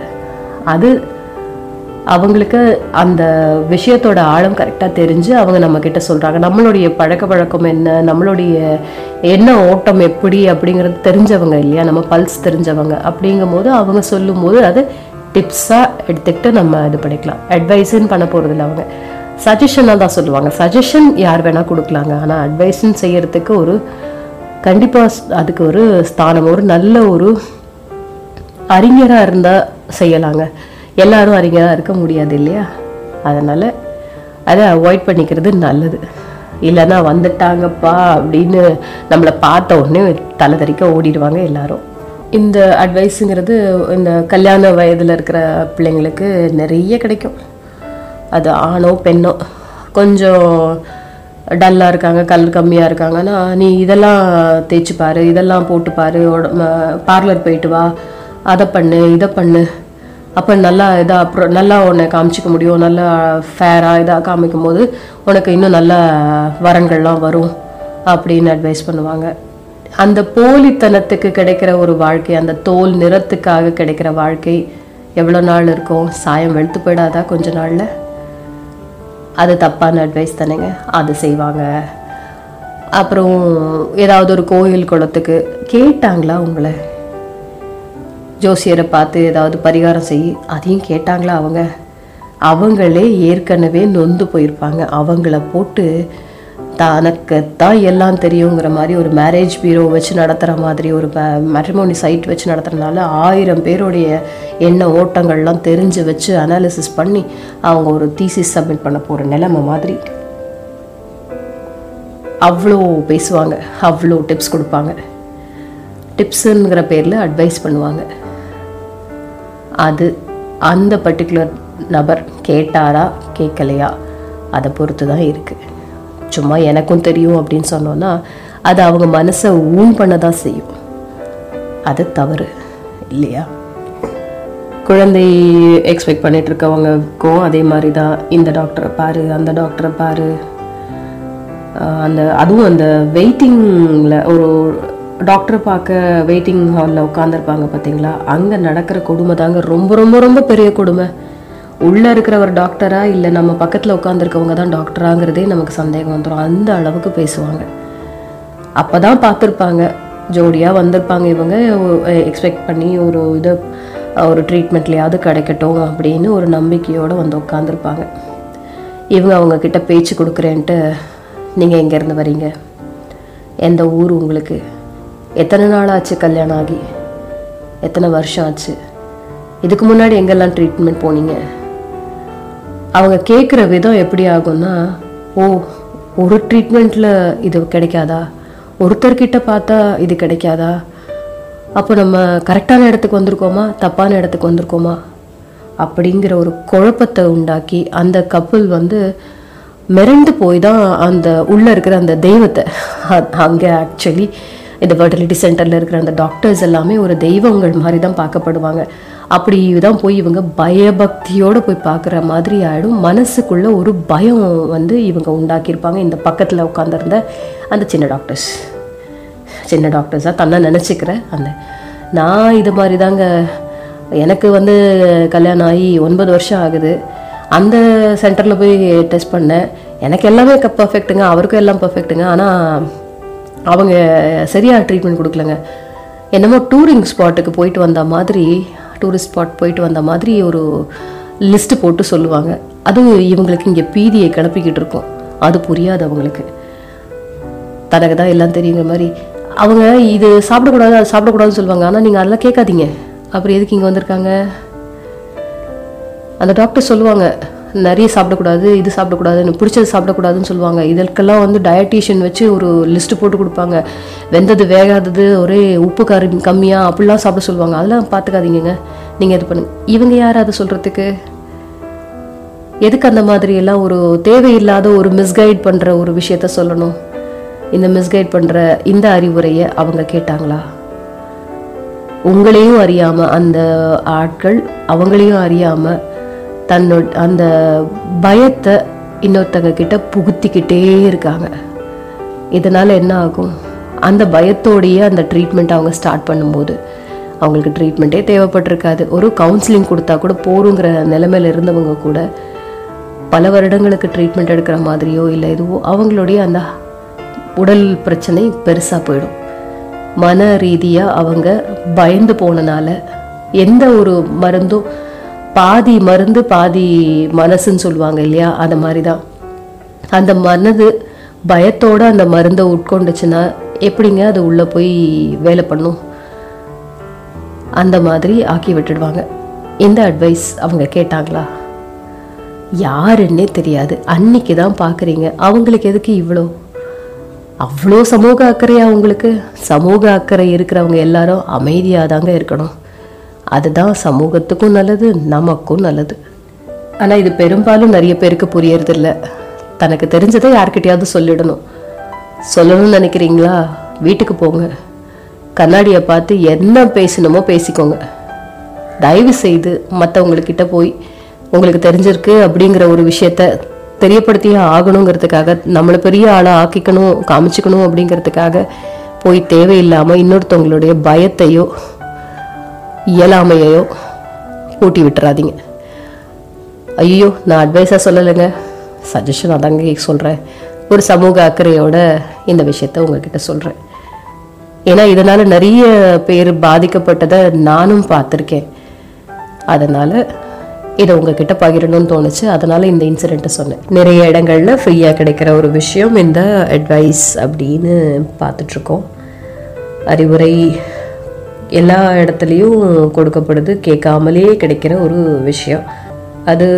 அது அவங்களுக்கு அந்த விஷயத்தோட ஆழம் கரெக்டாக தெரிஞ்சு அவங்க நம்மக்கிட்ட சொல்கிறாங்க நம்மளுடைய பழக்க பழக்கம் என்ன? நம்மளுடைய என்ன ஓட்டம் எப்படி அப்படிங்கிறது தெரிஞ்சவங்க இல்லையா? நம்ம பல்ஸ் தெரிஞ்சவங்க. அப்படிங்கும்போது அவங்க சொல்லும்போது அது டிப்ஸாக எடுத்துக்கிட்டு நம்ம இது பண்ணிக்கலாம். அட்வைஸுன்னு பண்ண போகிறதில்ல அவங்க. சஜஷனாக தான் சொல்லுவாங்க. சஜஷன் யார் வேணால் கொடுக்கலாங்க. ஆனால் அட்வைஸ்ன்னு செய்கிறதுக்கு ஒரு கண்டிப்பாக அதுக்கு ஒரு ஸ்தானம் ஒரு நல்ல ஒரு அறிஞராக இருந்தால் செய்யலாங்க. எல்லாரும் அறிஞராக இருக்க முடியாது இல்லையா? அதனால் அதை அவாய்ட் பண்ணிக்கிறது நல்லது. இல்லைன்னா வந்துட்டாங்கப்பா அப்படின்னு நம்மளை பார்த்த உடனே தலை தெறிக்க ஓடிடுவாங்க எல்லாரும். இந்த அட்வைஸுங்கிறது இந்த கல்யாண வயதில் இருக்கிற பிள்ளைங்களுக்கு நிறைய கிடைக்கும். அது ஆணோ பெண்ணோ கொஞ்சம் டல்லாக இருக்காங்க கல் கம்மியாக இருக்காங்கன்னா நீ இதெல்லாம் தேய்ச்சி பாரு இதெல்லாம் போட்டு பாரு பார்லர் போயிட்டு வா அதை பண்ணு இதை பண்ணு அப்போ நல்லா இதாக அப்புறம் நல்லா உன்னை காமிச்சிக்க முடியும் நல்லா ஃபேராக இதாக காமிக்கும் போது உனக்கு இன்னும் நல்ல வரன்கள்லாம் வரும் அப்படின்னு அட்வைஸ் பண்ணுவாங்க. அந்த போலித்தனத்துக்கு கிடைக்கிற ஒரு வாழ்க்கை அந்த தோல் நிறத்துக்காக கிடைக்கிற வாழ்க்கை எவ்வளோ நாள் இருக்கும்? சாயம் வெளுத்து போயிடாதா கொஞ்ச நாளில்? அது தப்பான அட்வைஸ் தானேங்க. அது செய்வாங்க. அப்புறம் ஏதாவது ஒரு கோயில் குளத்துக்கு கேட்டாங்களா உங்களை? ஜோசியரை பார்த்து ஏதாவது பரிகாரம் செய். அதையும் கேட்டாங்களா அவங்க? அவங்களே ஏற்கனவே நொந்து போயிருப்பாங்க. அவங்கள போட்டு தனக்கு தான் எல்லாம் தெரியுங்கிற மாதிரி ஒரு மேரேஜ் பீரோ வச்சு நடத்துகிற மாதிரி ஒரு மேட்ரிமோனி சைட் வச்சு நடத்துறதுனால ஆயிரம் பேருடைய எண்ண ஓட்டங்கள்லாம் தெரிஞ்சு வச்சு அனாலிசிஸ் பண்ணி அவங்க ஒரு தீசிஸ் சப்மிட் பண்ண போகிற நிலைமை மாதிரி. அவ்வளோ பேசுவாங்க. அவ்வளோ டிப்ஸ் கொடுப்பாங்க. டிப்ஸுங்கிற பேரில் அட்வைஸ் பண்ணுவாங்க. அது அந்த பர்டிகுலர் நபர் கேட்டாரா கேட்கலையா? அதை பொறுத்து தான் இருக்குது சும்மா எனக்கும் தெரியும் அப்படின்னு சொன்னோன்னா அது அவங்க மனசை ஊன் பண்ண தான் செய்யும். அது தவறு இல்லையா? குழந்தை எக்ஸ்பெக்ட் பண்ணிட்டு இருக்கவங்களுக்கும் அதே மாதிரி தான் இந்த டாக்டரை பாரு அந்த டாக்டரை பாரு. அந்த அதுவும் அந்த வெயிட்டிங்கில் ஒரு டாக்டர் பார்க்க வெயிட்டிங் ஹாலில் உட்காந்துருப்பாங்க பார்த்தீங்களா? அங்கே நடக்கிற கொடுமை தாங்க ரொம்ப ரொம்ப ரொம்ப பெரிய கொடுமை. உள்ளே இருக்கிற ஒரு டாக்டரா இல்லை நம்ம பக்கத்தில் உட்காந்துருக்கவங்க தான் டாக்டராங்கிறதே நமக்கு சந்தேகம் வந்துடும் அந்த அளவுக்கு பேசுவாங்க. அப்போ தான் பார்த்துருப்பாங்க. ஜோடியாக வந்திருப்பாங்க இவங்க. எக்ஸ்பெக்ட் பண்ணி ஒரு இது ஒரு ட்ரீட்மெண்ட்லையாவது கிடைக்கட்டும் அப்படின்னு ஒரு நம்பிக்கையோடு வந்து உட்காந்துருப்பாங்க இவங்க அவங்கக்கிட்ட பேச்சு கொடுக்குறேன்ட்டு நீங்கள் எங்கேருந்து வரீங்க? எந்த ஊர் உங்களுக்கு? எத்தனை நாள் ஆச்சு கல்யாணம் ஆகி? எத்தனை வருஷம் ஆச்சு? இதுக்கு முன்னாடி எங்கெல்லாம் ட்ரீட்மெண்ட் போனீங்க? அவங்க கேட்குற விதம் எப்படி ஆகும்னா ஓ ஒரு ட்ரீட்மெண்ட்டில் இது கிடைக்காதா? ஒருத்தர்கிட்ட பார்த்தா இது கிடைக்காதா? அப்போ நம்ம கரெக்டான இடத்துக்கு வந்திருக்கோமா? தப்பான இடத்துக்கு வந்திருக்கோமா? அப்படிங்கிற ஒரு குழப்பத்தை உண்டாக்கி அந்த கப்பல் வந்து மிரண்டு போய் தான் அந்த உள்ளே இருக்கிற அந்த தெய்வத்தை அங்கே ஆக்சுவலி இந்த ஃபர்டிலிட்டி சென்டரில் இருக்கிற அந்த டாக்டர்ஸ் எல்லாமே ஒரு தெய்வங்கள் மாதிரி தான் பார்க்கப்படுவாங்க. அப்படி தான் போய் இவங்க பயபக்தியோடு போய் பார்க்குற மாதிரி ஆகிடும் மனசுக்குள்ள ஒரு பயம் வந்து இவங்க உண்டாக்கியிருப்பாங்க. இந்த பக்கத்தில் உட்காந்துருந்த அந்த சின்ன டாக்டர்ஸ் சின்ன டாக்டர்ஸாக தன்னை நினச்சிக்கிற அந்த நான் இது மாதிரி தாங்க எனக்கு வந்து கல்யாணம் ஆகி ஒன்பது வருஷம் ஆகுது. அந்த சென்டரில் போய் டெஸ்ட் பண்ணேன். எனக்கு எல்லாமே பர்ஃபெக்ட்டுங்க அவருக்கும் எல்லாம் பர்ஃபெக்ட்டுங்க ஆனால் அவங்க சரியாக ட்ரீட்மெண்ட் கொடுக்கலங்க. என்னமோ டூரிங் ஸ்பாட்டுக்கு போயிட்டு வந்த மாதிரி டூரிஸ்ட் ஸ்பாட் போயிட்டு வந்த மாதிரி ஒரு லிஸ்ட்டு போட்டு சொல்லுவாங்க. அது இவங்களுக்கு இங்கே பீதியை கிளப்பிக்கிட்டு இருக்கும். அது புரியாது அவங்களுக்கு. தனக்கு தான் எல்லாம் தெரியுங்கிற மாதிரி. அவங்க இது சாப்பிடக்கூடாது அது சாப்பிடக்கூடாதுன்னு சொல்லுவாங்க. ஆனால் நீங்கள் அதெல்லாம் கேட்காதீங்க. அப்புறம் எதுக்கு இங்கே வந்திருக்காங்க? அந்த டாக்டர் சொல்லுவாங்க நிறைய சாப்பிடக்கூடாது இது சாப்பிடக்கூடாதுன்னு பிடிச்சது சாப்பிடக்கூடாதுன்னு சொல்லுவாங்க. இதற்கெல்லாம் வந்து டயட்டீஷியன் வச்சு ஒரு லிஸ்ட்டு போட்டு கொடுப்பாங்க. வெந்தது வேகாதது ஒரே உப்பு கரு கம்மியாக அப்படிலாம் சாப்பிட சொல்லுவாங்க. அதெல்லாம் பார்த்துக்காதீங்க நீங்கள் இது பண்ணுங்க. இவங்க யார் அதை சொல்கிறதுக்கு எதுக்கு அந்த மாதிரி எல்லாம் ஒரு தேவையில்லாத ஒரு மிஸ்கைட் பண்ணுற ஒரு விஷயத்த சொல்லணும்? இந்த மிஸ்கைட் பண்ணுற இந்த அறிவுரையை அவங்க கேட்டாங்களா? உங்களையும் அறியாமல் அந்த ஆட்கள் அவங்களையும் அறியாமல் தன்னோட அந்த பயத்தை இன்னொருத்தங்க கிட்ட புகுத்திக்கிட்டே இருக்காங்க. இதனால் என்ன ஆகும்? அந்த பயத்தோடையே அந்த ட்ரீட்மெண்ட் அவங்க ஸ்டார்ட் பண்ணும்போது அவங்களுக்கு ட்ரீட்மெண்ட்டே தேவைப்பட்டிருக்காது. ஒரு கவுன்சிலிங் கொடுத்தா கூட போருங்கிற நிலைமையில இருந்தவங்க கூட பல வருடங்களுக்கு ட்ரீட்மெண்ட் எடுக்கிற மாதிரியோ இல்லை எதுவோ அவங்களுடைய அந்த உடல் பிரச்சனை பெருசாக போயிடும். மன ரீதியாக அவங்க பயந்து போனனால எந்த ஒரு மருந்தும் பாதி மருந்து பாதி மனசுன்னு சொல்லுவாங்க இல்லையா? அந்த மாதிரி தான் அந்த மனது பயத்தோடு அந்த மருந்தை உட்கொண்டுச்சுன்னா எப்படிங்க அது உள்ளே போய் வேலை பண்ணும்? அந்த மாதிரி ஆக்கி விட்டுடுவாங்க. இந்த அட்வைஸ் அவங்க கேட்டாங்களா? யாருன்னே தெரியாது. அன்னைக்கு தான் பார்க்குறீங்க அவங்களுக்கு எதுக்கு இவ்வளோ அவ்வளோ சமூக அக்கறையா உங்களுக்கு சமூக அக்கறை இருக்கிறவங்க எல்லாரும் அமைதியாக தாங்க இருக்கணும். அதுதான் சமூகத்துக்கும் நல்லது நமக்கும் நல்லது. ஆனால் இது பெரும்பாலும் நிறைய பேருக்கு புரியறதில்ல. தனக்கு தெரிஞ்சதை யார்கிட்டயாவது சொல்லிடணும். சொல்லணும்னு நினைக்கிறீங்களா? வீட்டுக்கு போங்க. கண்ணாடியை பார்த்து என்ன பேசணுமோ பேசிக்கோங்க. தயவு செய்து மற்றவங்கக்கிட்ட போய் உங்களுக்கு தெரிஞ்சிருக்கு அப்படிங்கிற ஒரு விஷயத்த தெரியப்படுத்தியே ஆகணுங்கிறதுக்காக நம்மளை பெரிய ஆளாக ஆக்கிக்கணும் காமிச்சிக்கணும் அப்படிங்கிறதுக்காக போய் தேவையில்லாமல் இன்னொருத்தவங்களுடைய பயத்தையோ இயலாமையையோ கூட்டி விட்டுறாதீங்க. ஐயோ நான் அட்வைஸாக சொல்லலைங்க. சஜஷன் அதாங்க சொல்கிறேன் ஒரு சமூக அக்கறையோட இந்த விஷயத்த உங்ககிட்ட சொல்கிறேன் ஏன்னா இதனால் நிறைய பேர் பாதிக்கப்பட்டதை நானும் பார்த்துருக்கேன். அதனால் இதை உங்ககிட்ட பகிரணும்னு தோணுச்சு. அதனால் இந்த இன்சிடெண்ட்டை சொன்னேன். நிறைய இடங்களில் ஃப்ரீயாக கிடைக்கிற ஒரு விஷயம் இந்த அட்வைஸ் அப்படின்னு பார்த்துட்ருக்கோம் அறிவுரை எல்லா இடத்துலையும் கொடுக்கப்படுது. கேட்காமலே கிடைக்கிற ஒரு விஷயம். அது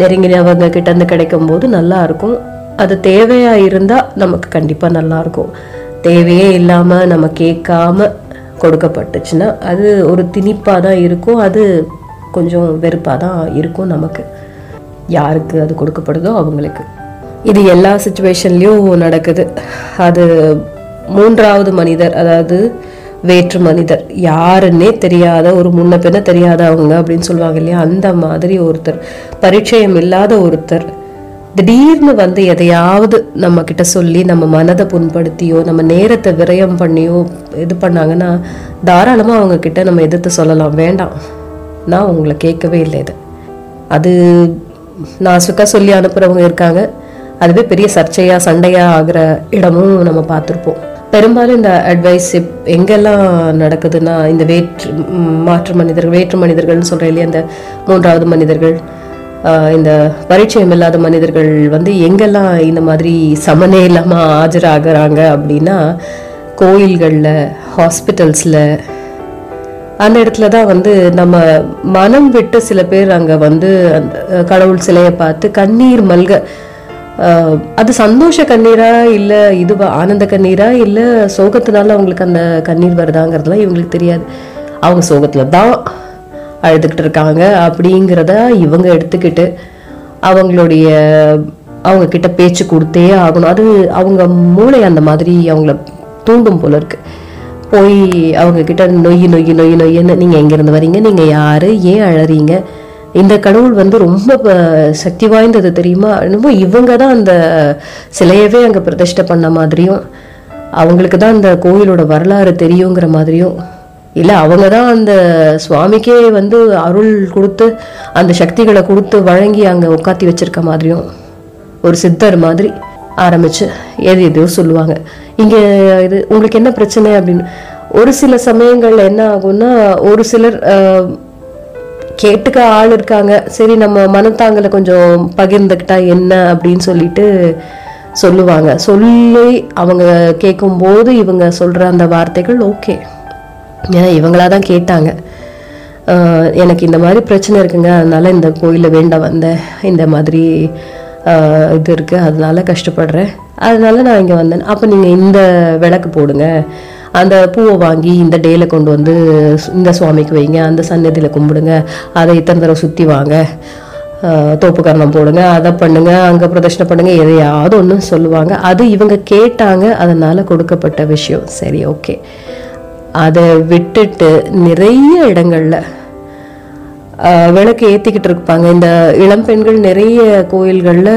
நெருங்கினவங்க கிட்டேருந்து கிடைக்கும்போது கிடைக்கும் போது நல்லா இருக்கும். அது தேவையாக இருந்தால் நமக்கு கண்டிப்பாக நல்லாயிருக்கும் தேவையே இல்லாமல் நம்ம கேட்காம கொடுக்கப்பட்டுச்சுன்னா அது ஒரு திணிப்பாக தான் இருக்கும். அது கொஞ்சம் வெறுப்பாக தான் இருக்கும் நமக்கு. யாருக்கு அது கொடுக்கப்படுதோ அவங்களுக்கு. இது எல்லா சுச்சுவேஷன்லேயும் நடக்குது. அது மூன்றாவது மனிதர் அதாவது வேற்று மனிதர். யாருன்னே தெரியாத ஒரு முன்ன பின்ன தெரியாதவங்க அப்படின்னு சொல்லுவாங்க இல்லையா? அந்த மாதிரி ஒருத்தர். பரிச்சயம் இல்லாத ஒருத்தர். திடீர்னு வந்து எதையாவது நம்ம கிட்ட சொல்லி நம்ம மனதை புண்படுத்தியோ நம்ம நேரத்தை விரயம் பண்ணியோ இது பண்ணாங்கன்னா தாராளமாக அவங்க கிட்ட நம்ம எதிர்த்து சொல்லலாம். வேண்டாம். நான் உங்களை கேட்கவே இல்லை இது. அது நாசுக்கா சொல்லி அனுப்புகிறவங்க இருக்காங்க. அதுவே பெரிய சர்ச்சையாக சண்டையாக ஆகிற இடமும் நம்ம பார்த்துருப்போம். பெரும்பாலும் இந்த அட்வைஸ் எங்கெல்லாம் நடக்குதுன்னா இந்த வேற்று மாற்று மனிதர்கள் வேற்று மனிதர்கள்னு சொல்கிற இல்லையா இந்த மூன்றாவது மனிதர்கள் ஆஹ், இந்த பரிச்சயம் இல்லாத மனிதர்கள் வந்து எங்கெல்லாம் இந்த மாதிரி சமனே இல்லாமல் ஆஜராகிறாங்க அப்படின்னா கோயில்களில் ஹாஸ்பிட்டல்ஸில் அந்த இடத்துல தான் வந்து நம்ம மனம் விட்டு சில பேர் அங்க வந்து அந்த கடவுள் சிலையை பார்த்து கண்ணீர் மல்க அது சந்தோஷ கண்ணீரா இல்லை இது ஆனந்த கண்ணீரா இல்லை சோகத்தினால அவங்களுக்கு அந்த கண்ணீர் வருதாங்கிறதுலாம் இவங்களுக்கு தெரியாது. அவங்க சோகத்தில் தான் அழுதுகிட்டு இருக்காங்க அப்படிங்கிறத இவங்க எடுத்துக்கிட்டு அவங்களுடைய அவங்க கிட்ட பேச்சு கொடுத்தே ஆகணும். அது அவங்க மூளை அந்த மாதிரி அவங்கள தூண்டும் போல இருக்கு. போய் அவங்க கிட்ட நொய்யி நொய் நொய் நொய்யன்னு நீங்கள் எங்கேருந்து வரீங்க? நீங்கள் யார்? ஏன் அழறீங்க? இந்த கடவுள் வந்து ரொம்ப ப- சக்தி வாய்ந்தது தெரியுமா? என்னமோ இவங்க தான் அந்த சிலையவே அங்கே பிரதிஷ்டை பண்ண மாதிரியும் அவங்களுக்கு தான் அந்த கோயிலோட வரலாறு தெரியுங்கிற மாதிரியும். இல்லை அவங்க தான் அந்த சுவாமிக்கே வந்து அருள் கொடுத்து அந்த சக்திகளை கொடுத்து வழங்கி அங்கே உட்காத்தி வச்சிருக்க மாதிரியும். ஒரு சித்தர் மாதிரி ஆரம்பிச்சு எது எதையோ சொல்லுவாங்க. இங்கே இது உங்களுக்கு என்ன பிரச்சனை அப்படின்னு ஒரு சில சமயங்களில் என்ன ஆகும்னா ஒரு சிலர் கேட்டுக்க ஆள் இருக்காங்க. சரி நம்ம மனத்தாங்கலை கொஞ்சம் பகிர்ந்துக்கிட்டா என்ன அப்படின்னு சொல்லிட்டு சொல்லுவாங்க. சொல்லி அவங்க கேட்கும்போது இவங்க சொல்கிற அந்த வார்த்தைகள் ஓகே ஏன்னா இவங்களா தான் கேட்டாங்க. எனக்கு இந்த மாதிரி பிரச்சனை இருக்குங்க. அதனால் இந்த கோயிலில் வேண்ட வந்தேன் இந்த மாதிரி இது இருக்குது அதனால கஷ்டப்படுறேன். அதனால நான் இங்கே வந்தேன். அப்போ நீங்கள் இந்த விளக்கு போடுங்க. அந்த பூவை வாங்கி இந்த டேல கொண்டு வந்து இந்த சுவாமிக்கு வைங்க அந்த சன்னதியில் கும்பிடுங்க. அதை இத்தனை தடவை சுற்றி வாங்க. தோப்புக்கரணம் போடுங்க அதை பண்ணுங்க அங்கே பிரதர்ஷனம் பண்ணுங்க எதையாவது ஒன்று சொல்லுவாங்க. அது இவங்க கேட்டாங்க அதனால கொடுக்கப்பட்ட விஷயம். சரி ஓகே. அதை விட்டுட்டு நிறைய இடங்கள்ல விளக்கு ஏற்றிக்கிட்டு இருப்பாங்க. இந்த இளம் பெண்கள் நிறைய கோயில்களில்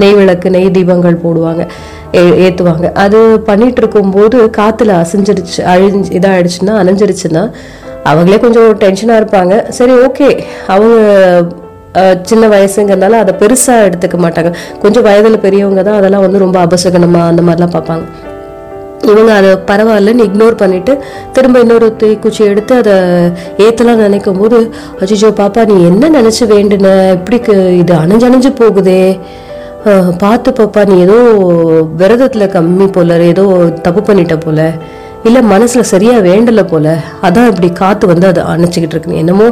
நெய் விளக்கு நெய் தீபங்கள் போடுவாங்க. ஏ- அது பண்ணிட்டு இருக்கும்போது காற்றுல அசைஞ்சிருச்சு அழிஞ்சு இதாகிடுச்சுன்னா அணைஞ்சிருச்சுன்னா அவங்களே கொஞ்சம் டென்ஷனாக இருப்பாங்க. சரி ஓகே. அவங்க சின்ன வயசுங்கிறதுனால அதை பெருசாக எடுத்துக்க மாட்டாங்க. கொஞ்சம் வயதில் பெரியவங்க தான் அதெல்லாம் வந்து ரொம்ப அபசகனமாக அந்த மாதிரிலாம் பார்ப்பாங்க இவங்க அதை பரவாயில்லன்னு இக்னோர் பண்ணிட்டு திரும்ப இன்னொரு தீக்குச்சி எடுத்து அதை ஏற்றலாம் நினைக்கும் போது அஜிஜோ பாப்பா நீ என்ன நினச்சி வேண்டுன? இப்படி இது அணைஞ்சு அணைஞ்சு போகுதே. பார்த்து பாப்பா நீ ஏதோ விரதத்தில் கம்மி போல ஏதோ தப்பு பண்ணிட்ட போல இல்லை மனசில் சரியாக வேண்டல போல அதான் இப்படி காற்று வந்து அதை அணைச்சிக்கிட்டு இருக்கு. என்னமோ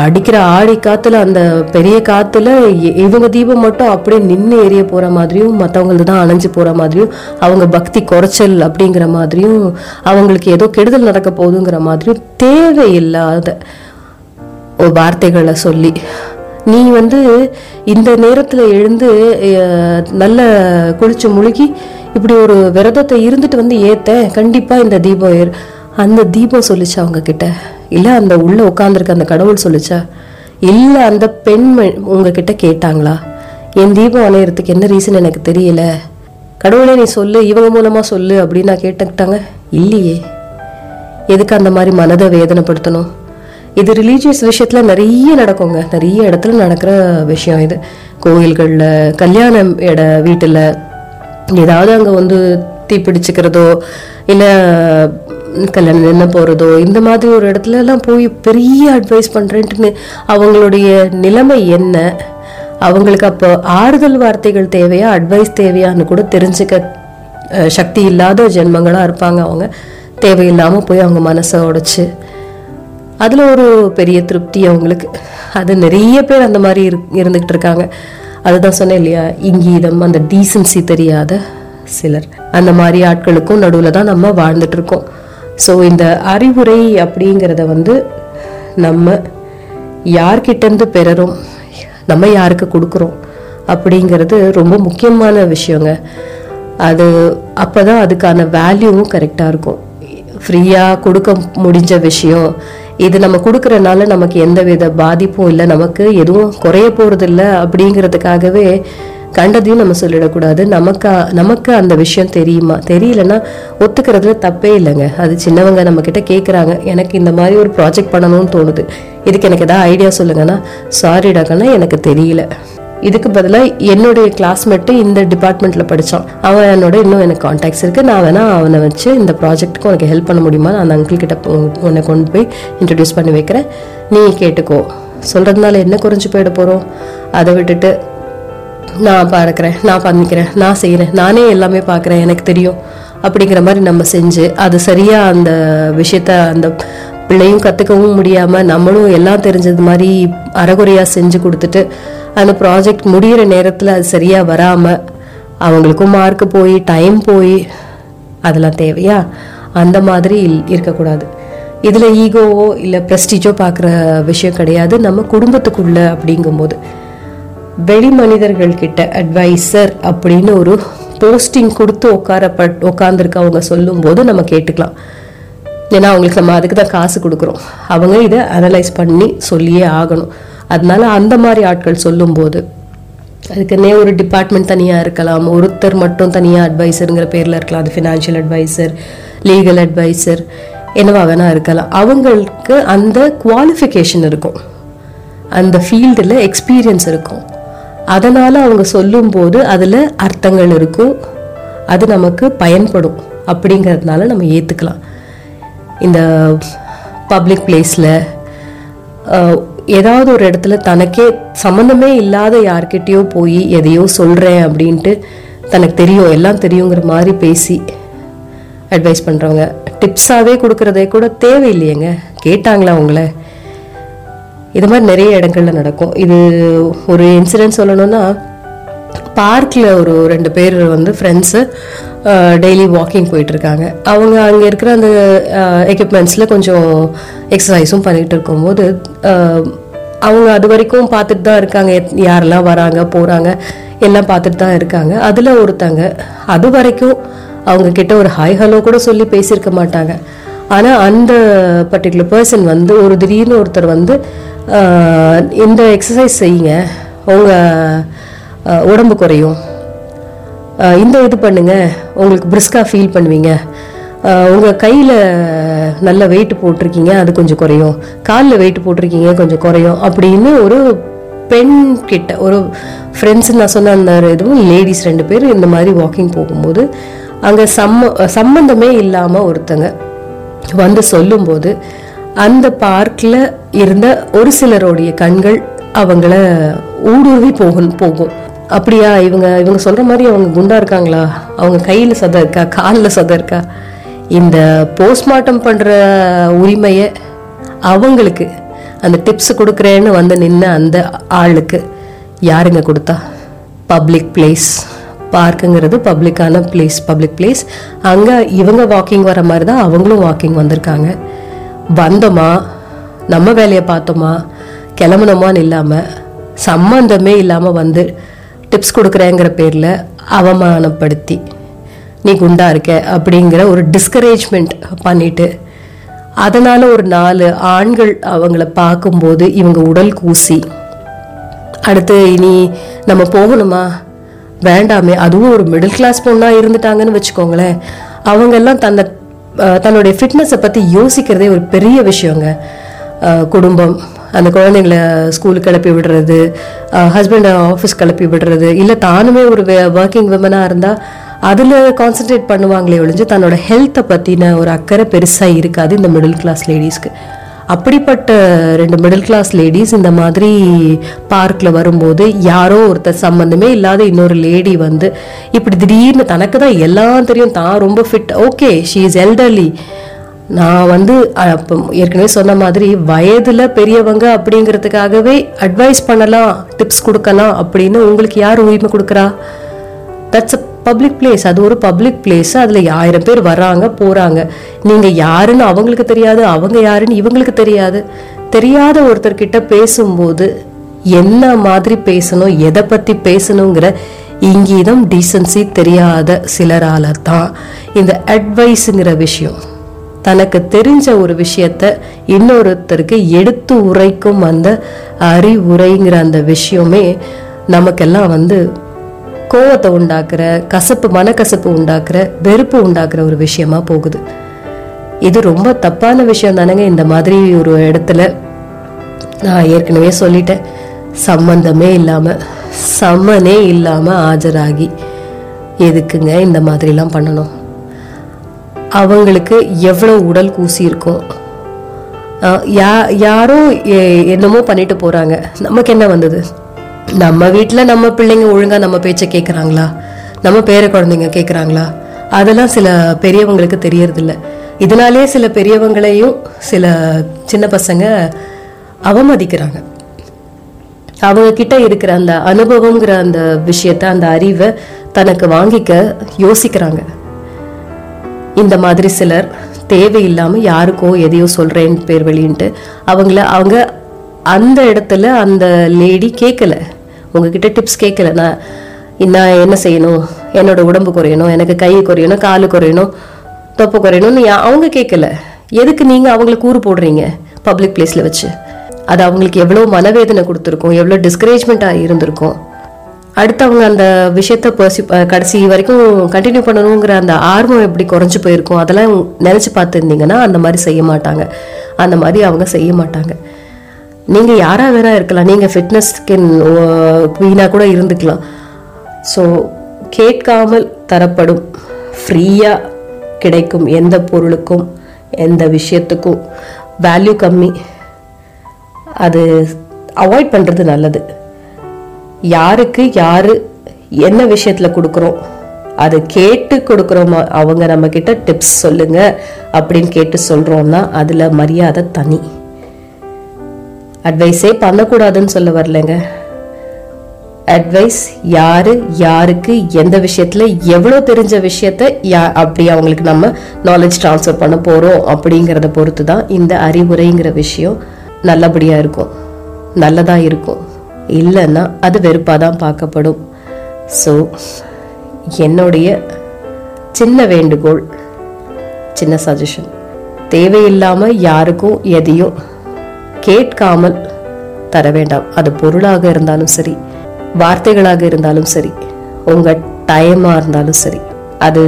அடிக்கிற ஆடி காத்துல அந்த பெரிய காத்துல இவங்க தீபம் மட்டும் அப்படியே நின்று எரிய போற மாதிரியும் மற்றவங்களது தான் அணைஞ்சு போற மாதிரியும் அவங்க பக்தி குறைச்சல் அப்படிங்கிற மாதிரியும் அவங்களுக்கு ஏதோ கெடுதல் நடக்க போகுதுங்கிற மாதிரியும் தேவையில்லாத வார்த்தைகளை சொல்லி நீ வந்து இந்த நேரத்தில் எழுந்து நல்ல குளிச்சு முழுகி இப்படி ஒரு விரதத்தை இருந்துட்டு வந்து ஏத்த கண்டிப்பாக இந்த தீபம் ஏறு. அந்த தீபம் சொல்லுச்சா அவங்க கிட்ட இல்லை அந்த உள்ள உட்காந்துருக்க அந்த கடவுள் சொல்லுச்சா? இல்லை அந்த பெண் உங்ககிட்ட கேட்டாங்களா? என் தீபம் அணையறதுக்கு என்ன ரீசன் எனக்கு தெரியல. கடவுளே நீ சொல்லு இவங்க மூலமாக சொல்லு அப்படின்னு நான் கேட்டுக்கிட்டாங்க. இல்லையே. எதுக்கு அந்த மாதிரி மனதை வேதனைப்படுத்தணும்? இது ரிலீஜியஸ் விஷயத்தில் நிறைய நடக்குங்க. நிறைய இடத்துல நடக்கிற விஷயம் இது. கோயில்களில் கல்யாணம் இட வீட்டில் ஏதாவது அங்கே வந்து தீப்பிடிச்சுக்கிறதோ இல்லை கல்யாணம் நின்று போகிறதோ இந்த மாதிரி ஒரு இடத்துல எல்லாம் போய் பெரிய அட்வைஸ் பண்ணுறேன்ட்டுன்னு அவங்களுடைய நிலைமை என்ன? அவங்களுக்கு அப்போ ஆறுதல் வார்த்தைகள் தேவையா அட்வைஸ் தேவையான்னு கூட தெரிஞ்சுக்க சக்தி இல்லாத ஜென்மங்களாக இருப்பாங்க அவங்க. தேவையில்லாமல் போய் அவங்க மனசை உடைச்சு அதில் ஒரு பெரிய திருப்தி அவங்களுக்கு. அது நிறைய பேர் அந்த மாதிரி இரு இருந்துக்கிட்டு இருக்காங்க. அதுதான் சொன்னேன் இல்லையா? இங்கீதம் அந்த டீசன்சி தெரியாத சிலர். அந்த மாதிரி ஆட்களுக்கும் நடுவில் தான் நம்ம வாழ்ந்துட்டுருக்கோம் ஸோ இந்த அறிவுரை அப்படிங்கிறத வந்து நம்ம யார்கிட்டேருந்து பெறறோம்? நம்ம யாருக்கு கொடுக்குறோம்? அப்படிங்கிறது ரொம்ப முக்கியமான விஷயங்க. அது அப்போ தான் அதுக்கான வேல்யூவும் கரெக்டாக இருக்கும். ஃப்ரீயாக கொடுக்க முடிஞ்ச விஷயம் இது நம்ம கொடுக்கறனால நமக்கு எந்த வித பாதிப்பும் இல்லை நமக்கு எதுவும் குறைய போகிறதில்ல அப்படிங்கிறதுக்காகவே கண்டதையும் நம்ம சொல்லிடக்கூடாது. நமக்கு நமக்கு அந்த விஷயம் தெரியுமா? தெரியலன்னா ஒத்துக்கிறதுல தப்பே இல்லைங்க. அது சின்னவங்க நம்ம கிட்ட கேட்குறாங்க எனக்கு இந்த மாதிரி ஒரு ப்ராஜெக்ட் பண்ணணும்னு தோணுது. இதுக்கு எனக்கு எதாவது ஐடியா சொல்லுங்கன்னா சாரிடாக்கன்னா எனக்கு தெரியல. இதுக்கு பதிலாக என்னுடைய கிளாஸ்மேட்டு இந்த டிபார்ட்மெண்ட்டில் படித்தான் அவன் என்னோட இன்னும் எனக்கு காண்டாக்ட்ஸ் இருக்குது நான் வேணால் அவனை வச்சு இந்த ப்ராஜெக்ட்டுக்கு உனக்கு ஹெல்ப் பண்ண முடியுமா? நான் அந்த அங்கிள் கிட்ட உன்னை கொண்டு போய் இன்ட்ரடியூஸ் பண்ணி வைக்கிறேன். நீ கேட்டுக்கோ. சொல்கிறதுனால என்ன குறைஞ்சு போயிட போகிறோம் அதை விட்டுட்டு நான் பார்க்குறேன் நான் பண்ணிக்கிறேன். நான் செய்கிறேன் நானே எல்லாமே பார்க்குறேன் எனக்கு தெரியும். அப்படிங்கிற மாதிரி நம்ம செஞ்சு அது சரியாக அந்த விஷயத்த அந்த பிள்ளையும் கற்றுக்கவும் முடியாமல் நம்மளும் எல்லாம் தெரிஞ்சது மாதிரி அறகுறையாக செஞ்சு கொடுத்துட்டு அந்த ப்ராஜெக்ட் முடியிற நேரத்தில் அது சரியாக வராமல் அவங்களுக்கும் மார்க் போய் டைம் போய் அதெல்லாம் தேவையா? அந்த மாதிரி இல்- இருக்கக்கூடாது. இதில் ஈகோவோ இல்லை ப்ரெஸ்டீஜோ பார்க்குற விஷயம் கிடையாது. நம்ம குடும்பத்துக்குள்ள அப்படிங்கும்போது. வெளி மனிதர்கள்கிட்ட அட்வைசர் அப்படின்னு ஒரு போஸ்டிங் கொடுத்து உட்காரப்பட் உட்காந்துருக்கவங்க சொல்லும்போது நம்ம கேட்டுக்கலாம். ஏன்னா அவங்களுக்கு நம்ம அதுக்கு தான் காசு கொடுக்குறோம். அவங்க இதை அனலைஸ் பண்ணி சொல்லியே ஆகணும். அதனால அந்த மாதிரி ஆட்கள் சொல்லும்போது அதுக்குன்னே ஒரு டிபார்ட்மெண்ட் தனியாக இருக்கலாம். ஒருத்தர் மட்டும் தனியாக அட்வைசருங்கிற பேரில் இருக்கலாம். அது ஃபினான்ஷியல் அட்வைசர் லீகல் அட்வைசர் என்னவா வேணா இருக்கலாம். அவங்களுக்கு அந்த குவாலிஃபிகேஷன் இருக்கும். அந்த ஃபீல்டில் எக்ஸ்பீரியன்ஸ் இருக்கும். அதனால் அவங்க சொல்லும்போது அதில் அர்த்தங்கள் இருக்கும். அது நமக்கு பயன்படும். அப்படிங்கிறதுனால நம்ம ஏற்றுக்கலாம் இந்த பப்ளிக் பிளேஸில் ஏதாவது ஒரு இடத்துல தனக்கே சம்மந்தமே இல்லாத யார்கிட்டயோ போய் எதையோ சொல்கிறேன் அப்படின்ட்டு தனக்கு தெரியும் எல்லாம் தெரியுங்கிற மாதிரி பேசி அட்வைஸ் பண்ணுறவங்க டிப்ஸாகவே கொடுக்குறதே கூட தேவையில்லையேங்க. கேட்டாங்களா உங்களை? இது மாதிரி நிறைய இடங்கள்ல நடக்கும். இது ஒரு இன்சிடென்ட் சொல்லணும்னா பார்க்கில் ஒரு ரெண்டு பேர் வந்து ஃப்ரெண்ட்ஸு டெய்லி வாக்கிங் போயிட்டுருக்காங்க. அவங்க அங்கே இருக்கிற அந்த எக்யூப்மெண்ட்ஸில் கொஞ்சம் எக்ஸசைஸும் பண்ணிகிட்டு இருக்கும்போது அவங்க அது வரைக்கும் பார்த்துட்டு தான் இருக்காங்க. எத்- யாரெல்லாம் வராங்க போகிறாங்க எல்லாம் பார்த்துட்டு தான் இருக்காங்க. அதில் ஒருத்தங்க அது வரைக்கும் அவங்கக்கிட்ட ஒரு ஹாய் ஹலோ கூட சொல்லி பேசியிருக்க மாட்டாங்க. ஆனால் அந்த பர்டிகுலர் பர்சன் வந்து ஒரு திடீர்னு ஒருத்தர் வந்து இந்த எக்ஸசைஸ் செய்யுங்க. உங்கள் உடம்பு குறையும். இந்த இது பண்ணுங்க. உங்களுக்கு பிரிஸ்காக ஃபீல் பண்ணுவீங்க. உங்கள் கையில் நல்ல வெயிட் போட்டிருக்கீங்க அது கொஞ்சம் குறையும். காலில் வெயிட் போட்டிருக்கீங்க கொஞ்சம் குறையும். அப்படின்னு ஒரு பெண் கிட்ட ஒரு ஃப்ரெண்ட்ஸ் நான் சொன்ன அந்த இதுவும் லேடிஸ் ரெண்டு பேர் இந்த மாதிரி வாக்கிங் போகும்போது அங்கே சம்ம சம்மந்தமே இல்லாமல் ஒருத்தங்க வந்து சொல்லும்போது அந்த பார்க்கில் இருந்த ஒரு சிலருடைய கண்கள் அவங்கள ஊடுருவி போகும் போகும். அப்படியா இவங்க இவங்க சொல்ற மாதிரி அவங்க குண்டா இருக்காங்களா? அவங்க கையில சதை இருக்கா? காலில் சதை இருக்கா? இந்த போஸ்ட்மார்ட்டம் பண்ற உரிமையை அவங்களுக்கு அந்த டிப்ஸ் கொடுக்குறேன்னு வந்து நின்ன அந்த ஆளுக்கு யாருங்க கொடுத்தா? பப்ளிக் பிளேஸ் பார்க்குங்கிறது பப்ளிக்கான பிளேஸ் பப்ளிக் பிளேஸ் அங்கே இவங்க வாக்கிங் வர மாதிரி தான் அவங்களும் வாக்கிங் வந்திருக்காங்க. வந்தோமா? நம்ம வேலையை பார்த்தோமா? கிளம்புனோமான்னு இல்லாமல் சம்மந்தமே இல்லாமல் வந்து டிப்ஸ் கொடுக்குறேங்கிற பேரில் அவமானப்படுத்தி நீ குண்டா இருக்க அப்படிங்கிற ஒரு டிஸ்கரேஜ்மெண்ட் பண்ணிட்டு அதனால் ஒரு நாலு ஆண்கள் அவங்கள பார்க்கும்போது இவங்க உடல் கூசி. அடுத்து இனி நம்ம போகணுமா? வேண்டாமே அதுவும் ஒரு மிடில் கிளாஸ் பொண்ணாக இருந்துட்டாங்கன்னு வச்சுக்கோங்களேன். அவங்கெல்லாம் தன்னை தன்னுடைய ஃபிட்னஸை பற்றி யோசிக்கிறதே ஒரு பெரிய விஷயங்க. குடும்பம் அந்த குழந்தைங்களை ஸ்கூலுக்கு கிளப்பி விடுறது ஹஸ்பண்டை ஆஃபீஸ் கிளப்பி விடுறது இல்லை தானுமே ஒரு ஒர்க்கிங் விமனாக இருந்தால் அதில் கான்சென்ட்ரேட் பண்ணுவாங்களே ஒழிஞ்சு தன்னோட ஹெல்த்தை பற்றின ஒரு அக்கறை பெருசாக இருக்காது இந்த மிடில் கிளாஸ் லேடிஸ்க்கு அப்படிப்பட்ட ரெண்டு மிடில் கிளாஸ் லேடிஸ் இந்த மாதிரி பார்க்கில் வரும்போது யாரோ ஒருத்தர் சம்மந்தமே இல்லாத இன்னொரு லேடி வந்து இப்படி திடீர்னு தனக்கு தான் எல்லாம் தெரியும் தான் ரொம்ப fit okay she is elderly நான் வந்து ஏற்கனவே சொன்ன மாதிரி வயதில் பெரியவங்க அப்படிங்கிறதுக்காகவே அட்வைஸ் பண்ணலாம் டிப்ஸ் கொடுக்கலாம் அப்படின்னு உங்களுக்கு யார் உரிமை கொடுக்குறா? தட்ஸ் அ பப்ளிக் பிளேஸ் அது ஒரு பப்ளிக் பிளேஸ் அதில் ஆயிரம் பேர் வராங்க போகிறாங்க நீங்கள் யாருன்னு அவங்களுக்கு தெரியாது அவங்க யாருன்னு இவங்களுக்கு தெரியாது. தெரியாத ஒருத்தர்கிட்ட பேசும்போது என்ன மாதிரி பேசணும் எதை பற்றி பேசணுங்கிற இங்கீதம் டீசன்சி தெரியாத சிலரால தான் இந்த அட்வைஸுங்கிற விஷயம். தனக்கு தெரிஞ்ச ஒரு விஷயத்த இன்னொருத்தருக்கு எடுத்து உரைக்கும் அந்த அறிவுரைங்கிற அந்த விஷயமே நமக்கெல்லாம் வந்து கோவத்தை உண்டாக்குற கசப்பு மனக்கசப்பு உண்டாக்குற வெறுப்பு உண்டாக்குற ஒரு விஷயமா போகுது. இது ரொம்ப தப்பான விஷயம் தானேங்க. இந்த மாதிரி ஒரு இடத்துல நான் ஏற்கனவே சொல்லிட்டேன். சம்பந்தமே இல்லாம சம்மனே இல்லாம ஆஜராகி எதுக்குங்க இந்த மாதிரிலாம் பண்ணணும்? அவங்களுக்கு எவ்வளோ உடல் கூசி இருக்கும் யா யாரோ எ- என்னமோ பண்ணிட்டு போகிறாங்க நமக்கு என்ன வந்தது? நம்ம வீட்டில் நம்ம பிள்ளைங்க ஒழுங்காக நம்ம பேச்சை கேட்குறாங்களா நம்ம பேர குழந்தைங்க கேட்குறாங்களா அதெல்லாம் சில பெரியவங்களுக்கு தெரியறதில்ல. இதனாலே சில பெரியவங்களையும் சில சின்ன பசங்க அவமதிக்கிறாங்க. அவங்க கிட்ட இருக்கிற அந்த அனுபவங்கிற அந்த விஷயத்த அந்த அறிவை தனக்கு வாங்கிக்க யோசிக்கிறாங்க. இந்த மாதிரி சிலர் தேவையில்லாமல் யாருக்கோ எதையோ சொல்கிறேன் பேர் வெளியின்ட்டு அவங்கள அவங்க அந்த இடத்துல அந்த லேடி கேட்கல உங்ககிட்ட டிப்ஸ் கேட்கல நான் நான் என்ன செய்யணும்? என்னோட உடம்பு குறையணும் எனக்கு கை குறையணும் காலு குறையணும் தொப்பை குறையணும்னு யா- அவங்க கேட்கல எதுக்கு நீங்கள் அவங்கள கூறு போடுறீங்க பப்ளிக் பிளேஸில் வச்சு? அது அவங்களுக்கு எவ்வளோ மனவேதனை கொடுத்துருக்கும் எவ்வளோ டிஸ்கரேஜ்மெண்ட்டாக இருந்திருக்கும். அடுத்தவங்க அந்த விஷயத்த பர்சி கடைசி வரைக்கும் கண்டினியூ பண்ணணுங்கிற அந்த ஆர்வம் எப்படி குறைஞ்சு போயிருக்கும் அதெல்லாம் நினச்சி பார்த்துருந்தீங்கன்னா அந்த மாதிரி செய்ய மாட்டாங்க. அந்த மாதிரி அவங்க செய்ய மாட்டாங்க. நீங்கள் யாராக வேணா இருக்கலாம். நீங்கள் ஃபிட்னஸ்க்கு வீணாக கூட இருந்துக்கலாம். ஸோ கேட்காமல் தரப்படும் ஃப்ரீயாக கிடைக்கும் எந்த பொருளுக்கும் எந்த விஷயத்துக்கும். வேல்யூ கம்மி. அது அவாய்ட் பண்ணுறது நல்லது. யாருக்கு யாரு என்ன விஷயத்துல கொடுக்குறோம்? அதை கேட்டு கொடுக்குறோமா. அவங்க நம்ம கிட்ட டிப்ஸ் சொல்லுங்க அப்படின்னு கேட்டு சொல்றோம்னா அதுல மரியாதை தனி. அட்வைஸே பண்ணக்கூடாதுன்னு சொல்ல வரலங்க. அட்வைஸ் யாரு யாருக்கு எந்த விஷயத்துல எவ்வளோ தெரிஞ்ச விஷயத்த யா அப்படி அவங்களுக்கு நம்ம நாலேஜ் ட்ரான்ஸ்ஃபர் பண்ண போறோம் அப்படிங்கிறத பொறுத்து தான் இந்த அறிவுரைங்கிற விஷயம் நல்லபடியா இருக்கும். நல்லதா இருக்கும். இல்லைன்னா அது வெறுப்பாக தான் பார்க்கப்படும். ஸோ என்னுடைய சின்ன வேண்டுகோள் சின்ன சஜஷன் தேவையில்லாமல் யாருக்கும் எதையும் கேட்காமல் தர வேண்டாம். அது பொருளாக இருந்தாலும் சரி வார்த்தைகளாக இருந்தாலும் சரி உங்கள் டைமாக இருந்தாலும் சரி. அது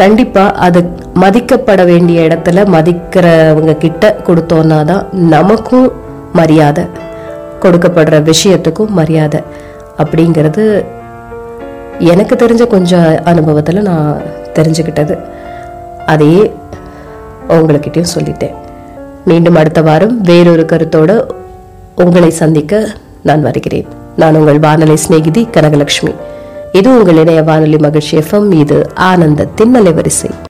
கண்டிப்பாக அது மதிக்கப்பட வேண்டிய இடத்துல மதிக்கிறவங்க கிட்ட கொடுத்தோன்னா தான் நமக்கும் மரியாதை. கொடுக்கப்படுற விஷயத்துக்கும் மரியாதை அப்படிங்கிறது எனக்கு தெரிஞ்ச கொஞ்சம் அனுபவத்தில் நான் தெரிஞ்சுக்கிட்டது. அதையே உங்கள்கிட்டயும் சொல்லிட்டேன். மீண்டும் அடுத்த வாரம் வேறொரு கருத்தோடு உங்களை சந்திக்க நான் வருகிறேன். நான் உங்கள் வானொலி சிநேகிதி கனகலட்சுமி. இது உங்கள் இணைய வானொலி மகிழ்ச்சி எஃப்எம். இது ஆனந்தத்தின் அலைவரிசை